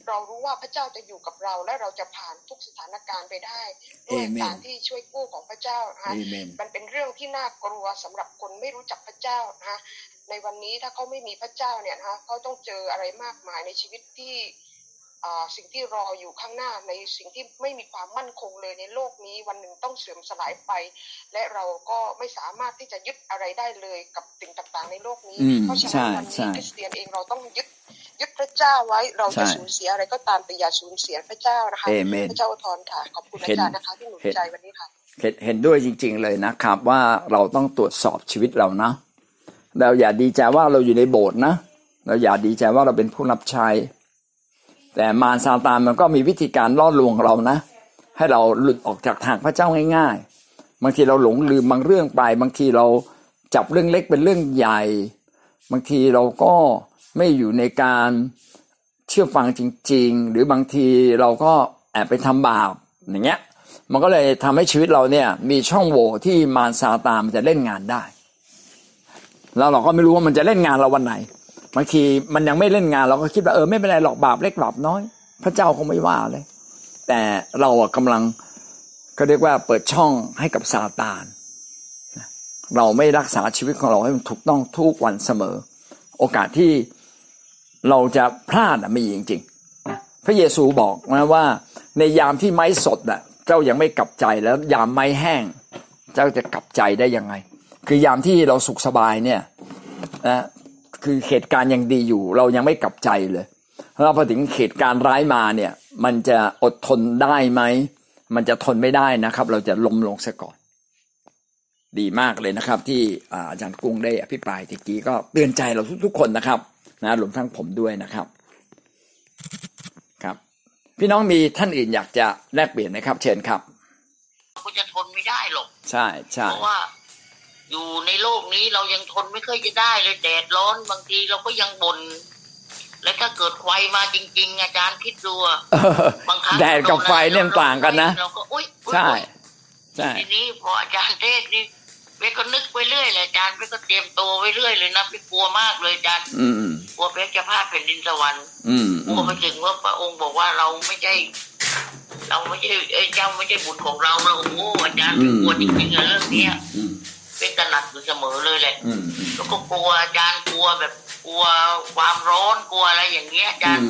เรารู้ว่าพระเจ้าจะอยู่กับเรา และเราจะผ่านทุกสถานการณ์ไปได้ด้วยการที่ช่วยกู้ของพระเจ้านะมันเป็นเรื่องที่น่ากลัวสำหรับคนไม่รู้จักพระเจ้านะในวันนี้ถ้าเขาไม่มีพระเจ้าเนี่ยนะเขาต้องเจออะไรมากมายในชีวิตที่ สิ่งที่รออยู่ข้างหน้าในสิ่งที่ไม่มีความมั่นคงเลยในโลกนี้วันหนึ่งต้องเสื่อมสลายไป และเราก็ไม่สามารถที่จะยึดอะไรได้เลยกับสิ่งต่างๆในโลกนี้ เพราะฉะนั้นวันนี้คริสเตียนเองเราต้องยึดยึดพระเจ้าไว้เราจะสูญเสียอะไรก็ตามแต่อย่าสูญเสียพระเจ้านะคะพระเจ้าทอนค่ะขอบคุณอาจารย์นะคะที่หนุนใจวันนี้ค่ะเห็นด้วยจริง ๆเลยนะครับ ว่าเราต้องตรวจสอบชีวิตเรานะเราอย่าดีใจว่าเราอยู่ในโบสถ์นะ เราอย่าดีใจว่าเราเป็นผู้รับใช้ แต่มารซาตานมันก็มีวิธีการล่อลวงเรานะ ให้เราหลุดออกจากทางพระเจ้าง่าย ๆ บางทีเราหลงลืมบางเรื่องไป บางทีเราจับเรื่องเล็กเป็นเรื่องใหญ่ บางทีเราก็ไม่อยู่ในการเชื่อฟังจริง ๆ หรือบางทีเราก็แอบไปทำบาปอย่างเงี้ย มันก็เลยทำให้ชีวิตเราเนี่ย มีช่องโหว่ที่มารซาตานมันจะเล่นงานได้ แล้วเราก็ไม่รู้ว่ามันจะเล่นงานเราวันไหน บางทีมันยังไม่เล่นงานเราก็คิดว่าเออไม่เป็นไรหรอกบาปเล็กบาปน้อย พระเจ้าคงไม่ว่าเลย แต่เราอะกำลังก็เรียกว่าเปิดช่องให้กับซาตานเราไม่รักษาชีวิตของเราให้มันถูกต้องทุกวันเสมอ โอกาสที่เราจะพลาดมีจริงๆพระเยซูบอกนะว่า ในยามที่ไม้สดอะเจ้ายังไม่กลับใจแล้วยามไม้แห้ง เจ้าจะกลับใจได้ยังไง คือยามที่เราสุขสบายเนี่ยนะ คือเหตุการณ์ยังดีอยู่ เรายังไม่กลับใจเลยแล้วพอถึงเหตุการณ์ร้ายมาเนี่ย มันจะอดทนได้ไหมมันจะทนไม่ได้นะครับ เราจะล้มลงซะก่อน ดีมากเลยนะครับ ที่อาจารย์กุ้งได้อภิปรายตะกี้ก็เตือนใจเราทุกๆคนนะครับนะรวมทั้งผมด้วยนะครับ ครับ พี่น้องมีท่านอื่นอยากจะแลกเปลี่ยนนะครับ เชิญครับก็จะทนไม่ได้หรอกใช่ใช่เพราะว่า อยู่ในโลกนี้เรายังทนไม่เคยจะได้เลยแดดร้อนบางทีเราก็ยังบน่นแล้วถ้าเกิดไฟมาจริง ๆ อาจารย์คิดดูบางครั้งแดดกับไฟเนี่ยต่างกันนะเราก็อุ้ยใช่ใช่ทีนี้พออาจารย์เทศนี่เป๊กก็นึกไปเรื่อยเลยอาจารย์เป๊กก็เตรียมตัวไว้เรื่อยเลยนะเป๊กกลัวมากเลยอาจารย์กลัวเป๊กจะพลาดแผ่นดินสวรรค์กลัวไปถึงว่าพระองค์บอกว่าเราไม่ใช่ เราไม่ใช่เจ้าไม่ใช่บุตรของเราเราโอ้อาจารย์กลัวจริงๆเรื่องนี้ เป็นตระหนักอยู่เสมอเลยแหละแล้วก็กลัวอาจารย์กลัวแบบกลัวความร้อนกลัวอะไรอย่างเงี้ยอาจารย์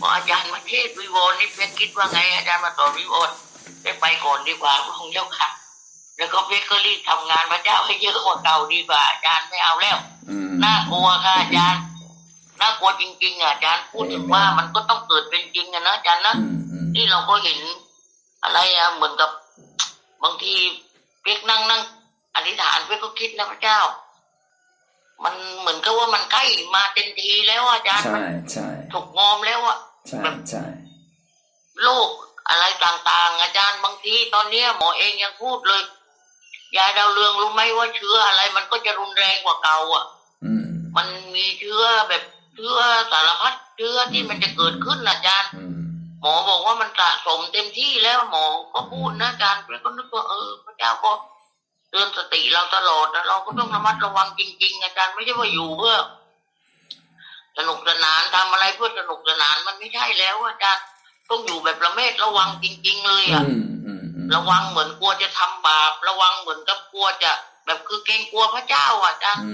พออาจารย์มาเทศวิวรนี่เพ็กคิดว่าไง อาจารย์มาต่อวิวรได้ไปก่อนดีกว่าพระองค์เจ้าค่ะ แล้วก็เพ็กก็รีบทำงานพระเจ้าให้เยอะกว่าเก่าดีกว่าอาจารย์ไม่เอาแล้วน่ากลัวค่ะอาจารย์น่ากลัวจริงๆอะอาจารย์พูดถึงว่ามันก็ต้องเกิดเป็นจริงอะนะอาจารย์นะที่เราก็เห็นอะไรอะเหมือนกับบางทีเพ็กนั่งนั่ง อธิษฐานเพื่อก็คิดนะพระเจ้า มันเหมือนกับว่ามันใกล้มาเต็มทีแล้วอาจารย์ใช่ใช่ถูกงอมแล้วอะใช่ใช่โรคอะไรต่างๆ อาจารย์บางทีตอนเนี้ยหมอเองยังพูดเลย ยาดาวเรืองรู้ไหมว่าเชื้ออะไร มันก็จะรุนแรงกว่าเก่าอะมันมีเชื้อแบบเชื้อสารพัดเชื้อที่มันจะเกิดขึ้นนะอาจารย์หมอบอกว่ามันสะสมเต็มที่แล้วหมอก็พูดนะอาจารย์แล้วก็นึกว่าเออพระเจ้าก็ เตือนสติเราตลอดนะเราก็ต้องระมัดระวังจริง ๆ อาจารย์ไม่ใช่ว่าอยู่เพื่อสนุกสนานทำอะไรเพื่อสนุกสนานมันไม่ใช่แล้วอาจารย์ต้องอยู่แบบระเมดระวังจริง ๆ เลยอะระวังเหมือนกลัวจะทำบาป ระวังเหมือนกับกลัวจะ แบบคือเกรงกลัวพระเจ้าอะอาจารย์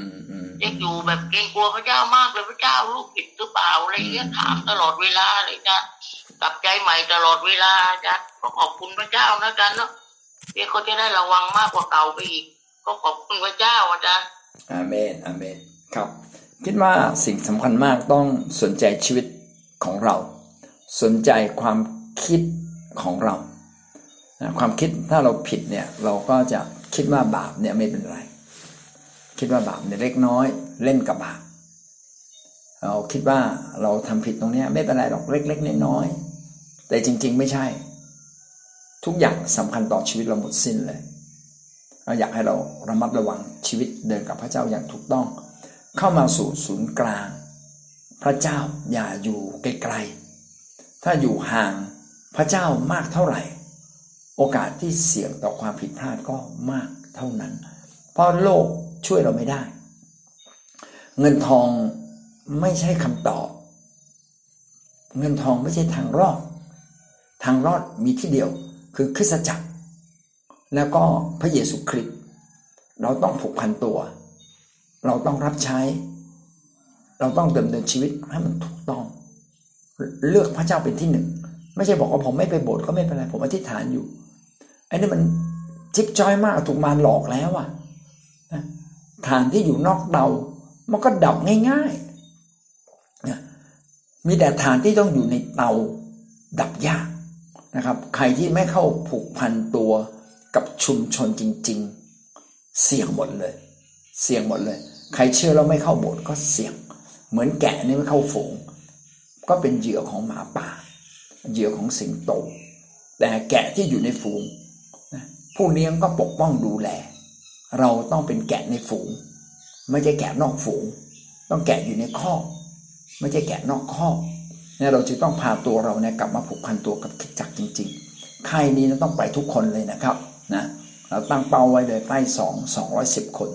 จะอยู่แบบเกรงกลัวพระเจ้ามากเลยพระเจ้าลูกผิดหรือเปล่าอะไรเงี้ยถามตลอดเวลาเลยจ้ะกลับใจใหม่ตลอดเวลาจ้ะก็ขอบคุณพระเจ้านะกันเนาะ เพื่เขาจะได้ระวังมากกว่าเก่าไปอีก ก็ขอบคุณพระเจ้าอาจารย์อาเมนอาเมนครับ คิดว่าสิ่งสำคัญมากต้องสนใจชีวิตของเรา สนใจความคิดของเรา ความคิดถ้าเราผิดเนี่ยเราก็จะคิดว่าบาปเนี่ยไม่เป็นไร คิดว่าบาปเนี่ยเล็กน้อยเล่นกับบาปเราคิดว่าเราทำผิดตรงนี้ไม่เป็นไรหรอกเล็ก ๆน้อยๆแต่จริง ๆ ไม่ใช่ ทุกอย่างสำคัญต่อชีวิตเราหมดสิ้นเลยเราอยากให้เราระมัดระวังชีวิตเดินกับพระเจ้าอย่างถูกต้อง เข้ามาสู่ศูนย์กลาง พระเจ้าอย่าอยู่ไกลๆถ้าอยู่ห่างพระเจ้ามากเท่าไหร่ โอกาสที่เสี่ยงต่อความผิดพลาดก็มากเท่านั้น เพราะโลกช่วยเราไม่ได้ เงินทองไม่ใช่คำตอบ เงินทองไม่ใช่ทางรอด ทางรอดมีที่เดียว คือคริสตจักร แล้วก็พระเยซูคริสต์เราต้องผูกพันตัว เราต้องรับใช้ เราต้องดำเนินชีวิตให้มันถูกต้อง เลือกพระเจ้าเป็นที่หนึ่ง ไม่ใช่บอกว่าผมไม่ไปโบสถ์ก็ไม่เป็นไร ผมอธิษฐานอยู่ไอ้นี่มันจิ๊บจอยมากถูกมารหลอกแล้วอะฐานที่อยู่นอกเตามันก็ดับง่ายๆ มีแต่ฐานที่ต้องอยู่ในเตาดับยาก นะครับ ใครที่ไม่เข้าผูกพันตัวกับชุมชนจริง ๆ เสี่ยงหมดเลย เสี่ยงหมดเลย ใครเชื่อแล้วไม่เข้าโบสถ์ก็เสี่ยง เหมือนแกะนี่ไม่เข้าฝูง ก็เป็นเหยื่อของหมาป่า เหยื่อของสิงโต แต่แกะที่อยู่ในฝูง ผู้เลี้ยงก็ปกป้องดูแล เราต้องเป็นแกะในฝูง ไม่ใช่แกะนอกฝูง ต้องแกะอยู่ในข้อไม่ใช่แกะนอกข้อ เนี่ยเราจะต้องพาตัวเราเนี่ยกลับมาผูกพันตัวกับคิดจักจริงๆค่ายนี้ต้องไปทุกคนเลยนะครับนะเราตั้งเป้าไว้เลยใกล้สองสองร้อยสิบคน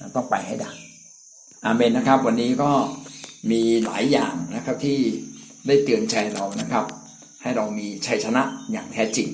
นะต้องไปให้ได้อาเมนนะครับ วันนี้ก็มีหลายอย่างนะครับที่ได้เตือนใจเรานะครับ ให้เรามีชัยชนะอย่างแท้จริง